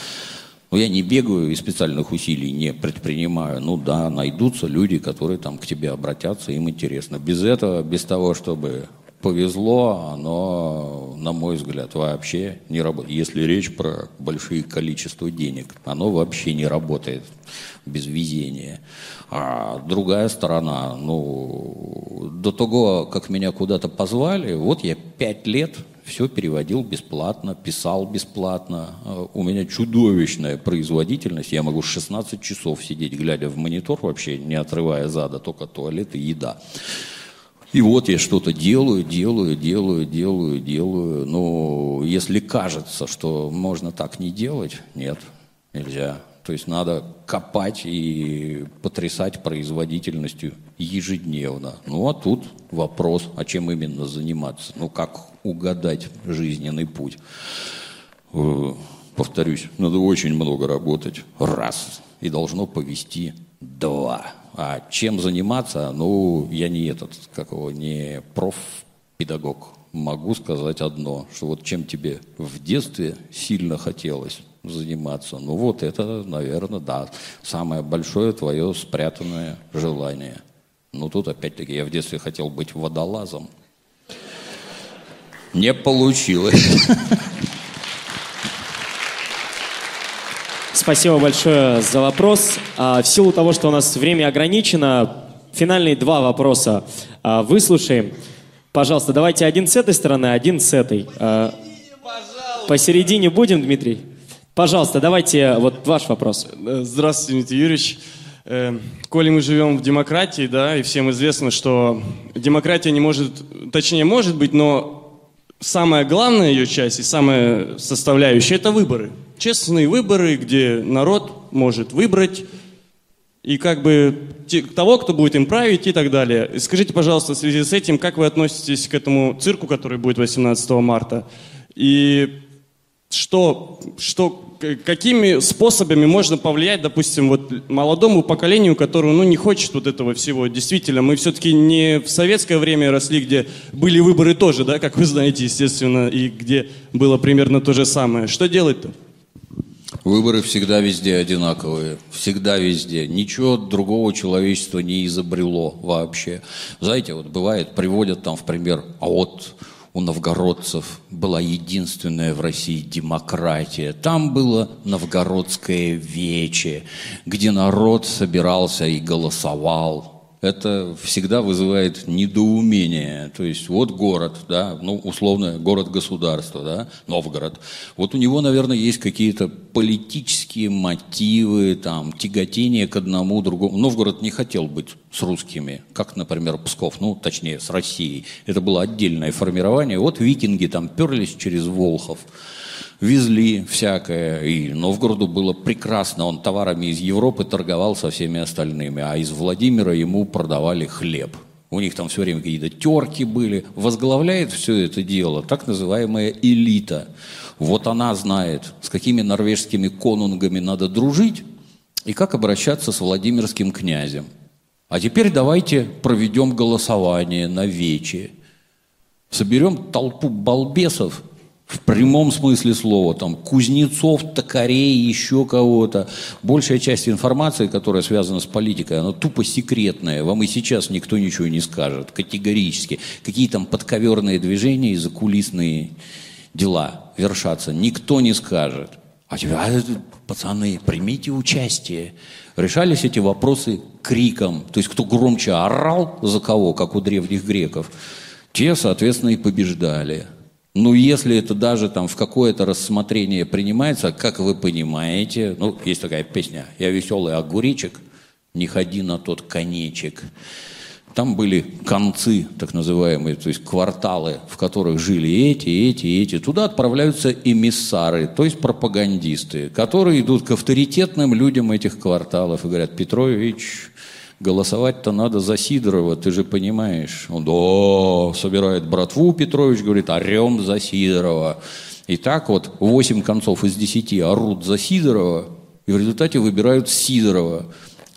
B: но я не бегаю и специальных усилий не предпринимаю. Ну да, найдутся люди, которые там к тебе обратятся, им интересно. Без этого, без того, чтобы повезло, оно, на мой взгляд, вообще не работает. Если речь про большие количества денег, оно вообще не работает без везения. А другая сторона, ну, до того, как меня куда-то позвали, вот я пять лет все переводил бесплатно, писал бесплатно. У меня чудовищная производительность. Я могу 16 часов сидеть, глядя в монитор, вообще не отрывая зада, только туалет и еда. И вот я что-то делаю, делаю, делаю, делаю, делаю. Но если кажется, что можно так не делать, нет, нельзя. То есть надо копать и потрясать производительностью ежедневно. Ну а тут вопрос, а чем именно заниматься? Ну как угадать жизненный путь? Э, повторюсь, надо очень много работать. Раз. И должно повести два. А чем заниматься? Ну, я не этот, как его, не профпедагог. Могу сказать одно, что вот чем тебе в детстве сильно хотелось заниматься, ну вот это, наверное, да, самое большое твое спрятанное желание. Ну тут опять-таки я в детстве хотел быть водолазом. Не получилось.
A: Спасибо большое за вопрос. А, в силу того, что у нас время ограничено, финальные два вопроса а, выслушаем. Пожалуйста, давайте один с этой стороны, один с этой. А, посередине будем, Дмитрий? Пожалуйста, давайте вот ваш вопрос.
Q: Здравствуйте, Дмитрий Юрьевич. Э, коли мы живем в демократии, да, и всем известно, что демократия не может, точнее может быть, но самая главная ее часть и самая составляющая – это выборы – честные выборы, где народ может выбрать и как бы того, кто будет им править и так далее. Скажите, пожалуйста, в связи с этим, как вы относитесь к этому цирку, который будет 18 марта? И что, что, какими способами можно повлиять, допустим, вот молодому поколению, которое, ну, не хочет вот этого всего. Действительно, мы все-таки не в советское время росли, где были выборы тоже, да, как вы знаете, естественно, и где было примерно то же самое. Что делать-то?
B: Выборы всегда везде одинаковые. Всегда везде. Ничего другого человечество не изобрело вообще. Знаете, вот бывает, приводят там в пример, а вот у новгородцев была единственная в России демократия. Там было новгородское вече, где народ собирался и голосовал. Это всегда вызывает недоумение. То есть вот город, да, ну условно город-государство, да, Новгород. Вот у него, наверное, есть какие-то политические мотивы, там, тяготение к одному другому. Новгород не хотел быть с русскими, как, например, Псков, ну, точнее, с Россией. Это было отдельное формирование. Вот викинги там перлись через Волхов везли всякое, и Новгороду было прекрасно, он товарами из Европы торговал со всеми остальными, а из Владимира ему продавали хлеб. У них там все время какие-то терки были. Возглавляет все это дело так называемая элита. Вот она знает, с какими норвежскими конунгами надо дружить и как обращаться с Владимирским князем. А теперь давайте проведем голосование на вече. Соберем толпу балбесов, в прямом смысле слова, там, кузнецов, токарей, еще кого-то. Большая часть информации, которая связана с политикой, она тупо секретная. Вам и сейчас никто ничего не скажет, категорически. Какие там подковерные движения и закулисные дела вершатся, никто не скажет. А тебе, а, пацаны, примите участие. Решались эти вопросы криком. То есть кто громче орал за кого, как у древних греков, те, соответственно, и побеждали. Ну, если это даже там в какое-то рассмотрение принимается, как вы понимаете, ну, есть такая песня «Я веселый огуречек, не ходи на тот конечек». Там были концы, так называемые, то есть кварталы, в которых жили эти, эти, эти. Туда отправляются эмиссары, то есть пропагандисты, которые идут к авторитетным людям этих кварталов и говорят, Петрович, голосовать-то надо за Сидорова, ты же понимаешь. Он, да, собирает братву, Петрович говорит, орем за Сидорова. И так вот 8 концов из 10 орут за Сидорова, и в результате выбирают Сидорова.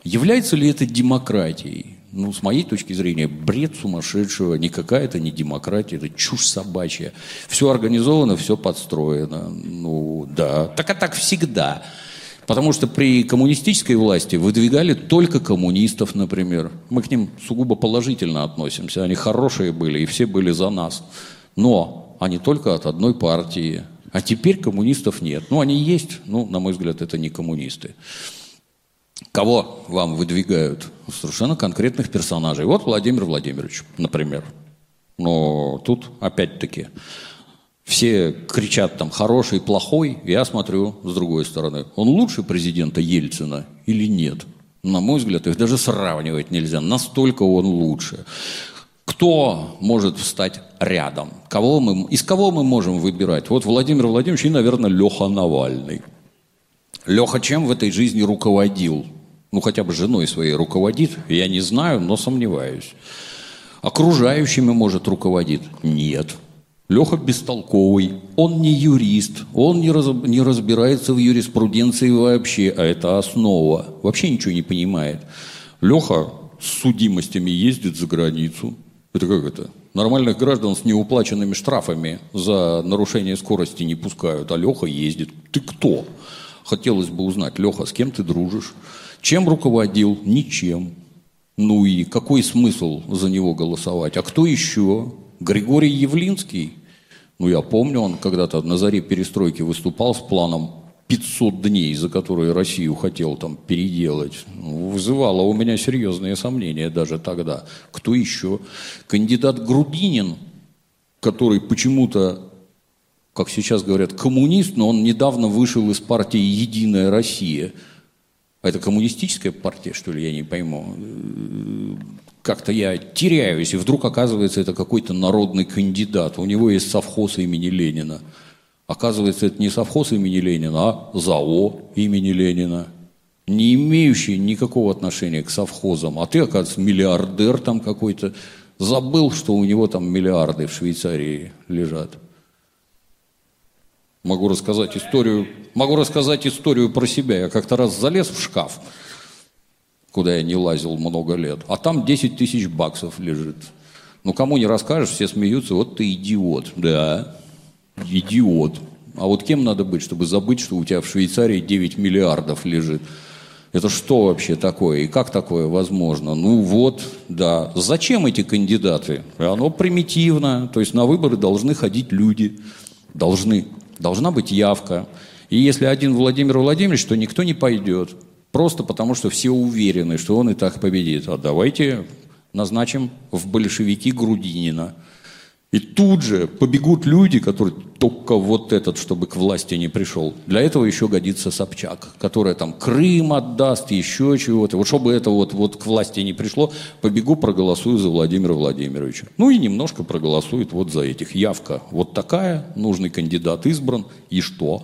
B: Является ли это демократией? Ну, с моей точки зрения, бред сумасшедшего, никакая это не демократия, это чушь собачья. Все организовано, все подстроено. Ну, да. Так а так всегда. Потому что при коммунистической власти выдвигали только коммунистов, например. Мы к ним сугубо положительно относимся. Они хорошие были, и все были за нас. Но они только от одной партии. А теперь коммунистов нет. Ну, они есть, ну, на мой взгляд, это не коммунисты. Кого вам выдвигают? Совершенно конкретных персонажей. Вот Владимир Владимирович, например. Но тут, опять-таки, все кричат там хороший, плохой. Я смотрю с другой стороны. Он лучше президента Ельцина или нет? На мой взгляд, их даже сравнивать нельзя. Настолько он лучше. Кто может встать рядом? Кого мы, из кого мы можем выбирать? Вот Владимир Владимирович и, наверное, Леха Навальный. Леха чем в этой жизни руководил? Ну, хотя бы женой своей руководит? Я не знаю, но сомневаюсь. Окружающими, может, руководит? Нет. Леха бестолковый, он не юрист, он не, раз, не разбирается в юриспруденции вообще, а это основа. Вообще ничего не понимает. Леха с судимостями ездит за границу. Это как это? Нормальных граждан с неуплаченными штрафами за нарушение скорости не пускают, а Леха ездит. Ты кто? Хотелось бы узнать, Леха, с кем ты дружишь? Чем руководил? Ничем. Ну и какой смысл за него голосовать? А кто еще? Григорий Явлинский? Ну, я помню, он когда-то на заре перестройки выступал с планом 500 дней, за которые Россию хотел там переделать. Ну, вызывало у меня серьезные сомнения даже тогда. Кто еще? Кандидат Грудинин, который почему-то как сейчас говорят, коммунист, но он недавно вышел из партии «Единая Россия». А это коммунистическая партия, что ли, я не пойму. Как-то я теряюсь, и вдруг оказывается, это какой-то народный кандидат. У него есть совхоз имени Ленина. Оказывается, это не совхоз имени Ленина, а ЗАО имени Ленина. Не имеющий никакого отношения к совхозам. А ты, оказывается, миллиардер там какой-то. Забыл, что у него там миллиарды в Швейцарии лежат. Могу рассказать историю, могу рассказать историю про себя. Я как-то раз залез в шкаф, куда я не лазил много лет, а там 10 тысяч баксов лежит. Ну, кому не расскажешь, все смеются, вот ты идиот. Да, идиот. А вот кем надо быть, чтобы забыть, что у тебя в Швейцарии 9 миллиардов лежит? Это что вообще такое? И как такое возможно? Ну вот, да. Зачем эти кандидаты? Оно примитивно. То есть на выборы должны ходить люди. Должны. Должна быть явка. И если один Владимир Владимирович, то никто не пойдет. Просто потому, что все уверены, что он и так победит. А давайте назначим в большевики Грудинина. И тут же побегут люди, которые только вот этот, чтобы к власти не пришел. Для этого еще годится Собчак, которая там Крым отдаст, еще чего-то. Вот чтобы это вот, вот к власти не пришло, побегу, проголосую за Владимира Владимировича. Ну и немножко проголосует вот за этих. Явка вот такая, нужный кандидат избран. И что?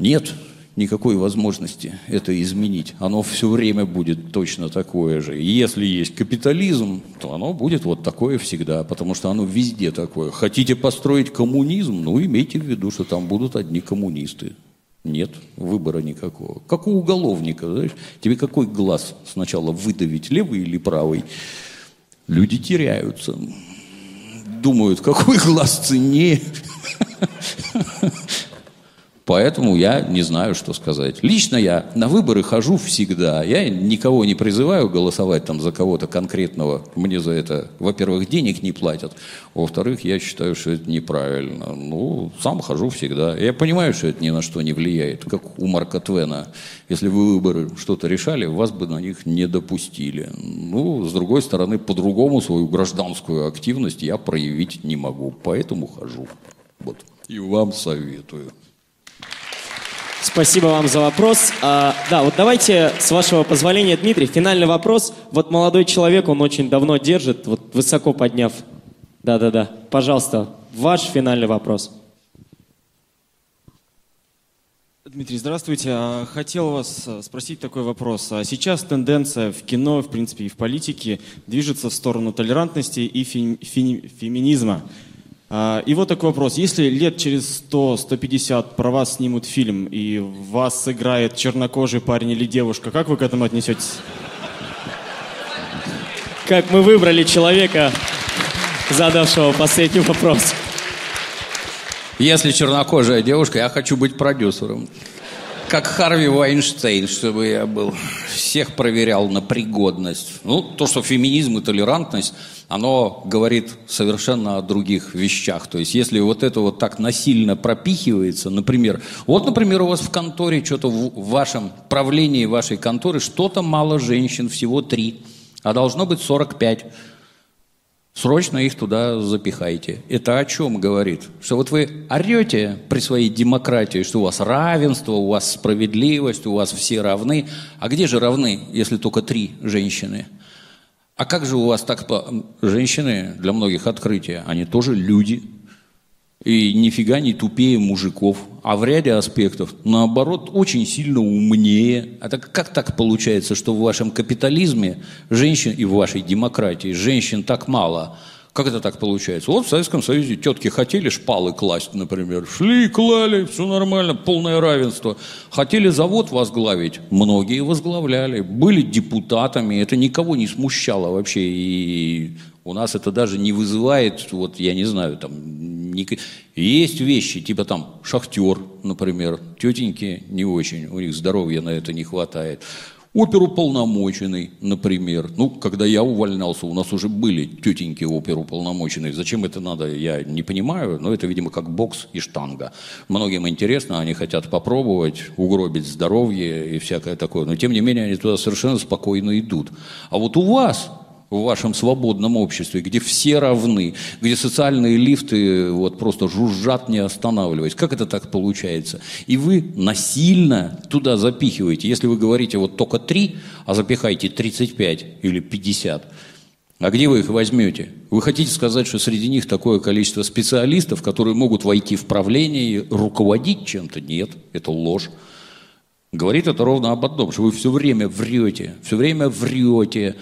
B: Нет, никакой возможности это изменить. Оно все время будет точно такое же. И если есть капитализм, то оно будет вот такое всегда, потому что оно везде такое. Хотите построить коммунизм? Ну, имейте в виду, что там будут одни коммунисты. Нет выбора никакого. Как у уголовника, знаешь, тебе какой глаз сначала выдавить, левый или правый? Люди теряются. Думают, какой глаз ценнее. Поэтому я не знаю, что сказать. Лично я на выборы хожу всегда. Я никого не призываю голосовать там за кого-то конкретного. Мне за это, во-первых, денег не платят. Во-вторых, я считаю, что это неправильно. Ну, сам хожу всегда. Я понимаю, что это ни на что не влияет. Как у Марка Твена. Если вы выборы что-то решали, вас бы на них не допустили. Ну, с другой стороны, по-другому свою гражданскую активность я проявить не могу. Поэтому хожу. Вот. И вам советую.
A: Спасибо вам за вопрос. А, да, вот давайте, с вашего позволения, Дмитрий, финальный вопрос. Вот молодой человек, он очень давно держит, вот высоко подняв. Да-да-да. Пожалуйста, ваш финальный вопрос.
E: Дмитрий, здравствуйте. А, Хотел вас а, спросить такой вопрос. А Сейчас тенденция в кино, в принципе, и в политике движется в сторону толерантности и фем- феми- феминизма. А, И вот такой вопрос. Если лет через 100-150 про вас снимут фильм, и вас сыграет чернокожий парень или девушка, как вы к этому отнесетесь?
A: Как мы выбрали человека, задавшего последний вопрос.
B: Если чернокожая девушка, я хочу быть продюсером. Как Харви Вайнштейн, чтобы я был. Всех проверял на пригодность. Ну, то, что феминизм и толерантность, оно говорит совершенно о других вещах. То есть, если вот это вот так насильно пропихивается, например, вот, например, у вас в конторе, что-то в вашем правлении вашей конторы, что-то мало женщин, всего три, а должно быть 45. Срочно их туда запихайте. Это о чем говорит? Что вот вы орете при своей демократии, что у вас равенство, у вас справедливость, у вас все равны. А где же равны, если только три женщины? А как же у вас так... Женщины, для многих открытие, они тоже люди. И нифига не тупее мужиков. А в ряде аспектов, наоборот, очень сильно умнее. А так как так получается, что в вашем капитализме женщин и в вашей демократии женщин так мало? Как это так получается? Вот в Советском Союзе тетки хотели шпалы класть, например. Шли, клали, все нормально, полное равенство. Хотели завод возглавить, многие возглавляли. Были депутатами, это никого не смущало вообще. И у нас это даже не вызывает, вот я не знаю, там, ник- есть вещи, типа там шахтер, например, тетеньки не очень, у них здоровья на это не хватает. Оперуполномоченный, например. Ну, когда я увольнялся, у нас уже были тетеньки оперуполномоченные. Зачем это надо, я не понимаю, но это, видимо, как бокс и штанга. Многим интересно, они хотят попробовать, угробить здоровье и всякое такое. Но, тем не менее, они туда совершенно спокойно идут. А вот у вас в вашем свободном обществе, где все равны, где социальные лифты вот просто жужжат, не останавливаясь. Как это так получается? И вы насильно туда запихиваете. Если вы говорите вот только три, а запихайте 35 или 50, а где вы их возьмете? Вы хотите сказать, что среди них такое количество специалистов, которые могут войти в правление и руководить чем-то? Нет, это ложь. Говорит это ровно об одном, что вы все время врете, все время врете,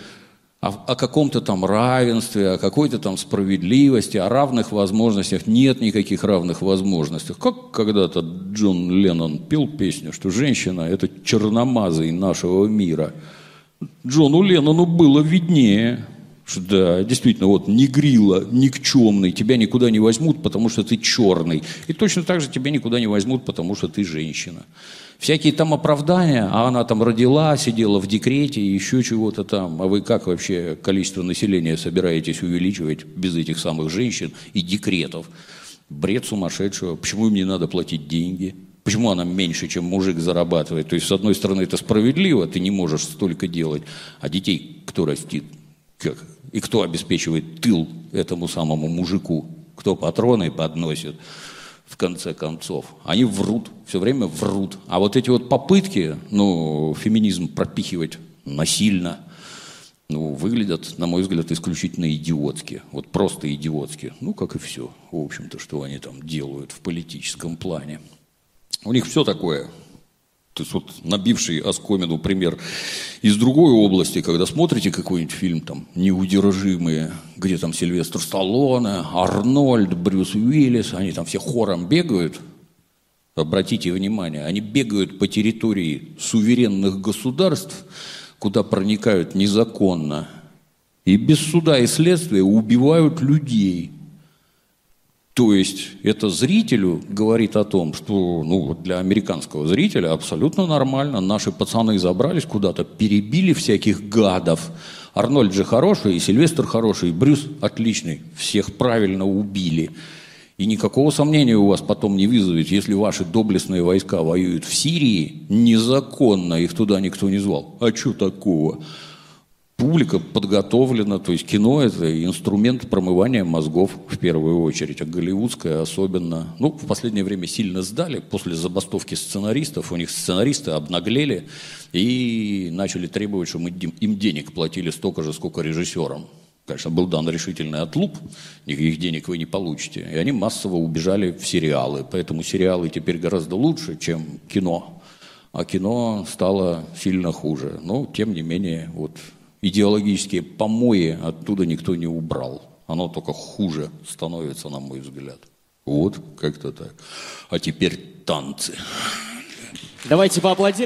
B: о, о каком-то там равенстве, о какой-то там справедливости, о равных возможностях. Нет никаких равных возможностей. Как когда-то Джон Леннон пел песню, что женщина – это черномазый нашего мира. Джону Леннону было виднее, что да, действительно, вот не грила, никчемный, тебя никуда не возьмут, потому что ты черный. И точно так же тебя никуда не возьмут, потому что ты женщина. Всякие там оправдания, а она там родила, сидела в декрете, еще чего-то там. А вы как вообще количество населения собираетесь увеличивать без этих самых женщин и декретов? Бред сумасшедшего. Почему им не надо платить деньги? Почему она меньше, чем мужик зарабатывает? То есть, с одной стороны, это справедливо, ты не можешь столько делать, а детей кто растит? Как? И кто обеспечивает тыл этому самому мужику? Кто патроны подносит? В конце концов. Они врут, все время врут. А вот эти вот попытки, ну, феминизм пропихивать насильно, ну, выглядят, на мой взгляд, исключительно идиотски. Вот просто идиотски. Ну, как и все, в общем-то, что они там делают в политическом плане. У них все такое то есть вот набивший оскомину пример из другой области, когда смотрите какой-нибудь фильм там «Неудержимые», где там Сильвестр Сталлоне, Арнольд, Брюс Уиллис, они там все хором бегают, обратите внимание, они бегают по территории суверенных государств, куда проникают незаконно, и без суда и следствия убивают людей – то есть это зрителю говорит о том, что ну, для американского зрителя абсолютно нормально. Наши пацаны забрались куда-то, перебили всяких гадов. Арнольд же хороший, и Сильвестр хороший, и Брюс отличный. Всех правильно убили. И никакого сомнения у вас потом не вызовет, если ваши доблестные войска воюют в Сирии незаконно, их туда никто не звал. А что такого? Публика подготовлена, то есть кино – это инструмент промывания мозгов в первую очередь, а голливудское особенно. Ну, в последнее время сильно сдали после забастовки сценаристов, у них сценаристы обнаглели и начали требовать, чтобы им денег платили столько же, сколько режиссерам. Конечно, был дан решительный отлуп, никаких денег вы не получите. И они массово убежали в сериалы. Поэтому сериалы теперь гораздо лучше, чем кино. А кино стало сильно хуже. Но, тем не менее, вот идеологические помои оттуда никто не убрал. Оно только хуже становится, на мой взгляд. Вот как-то так. А теперь танцы.
A: Давайте поаплодируем.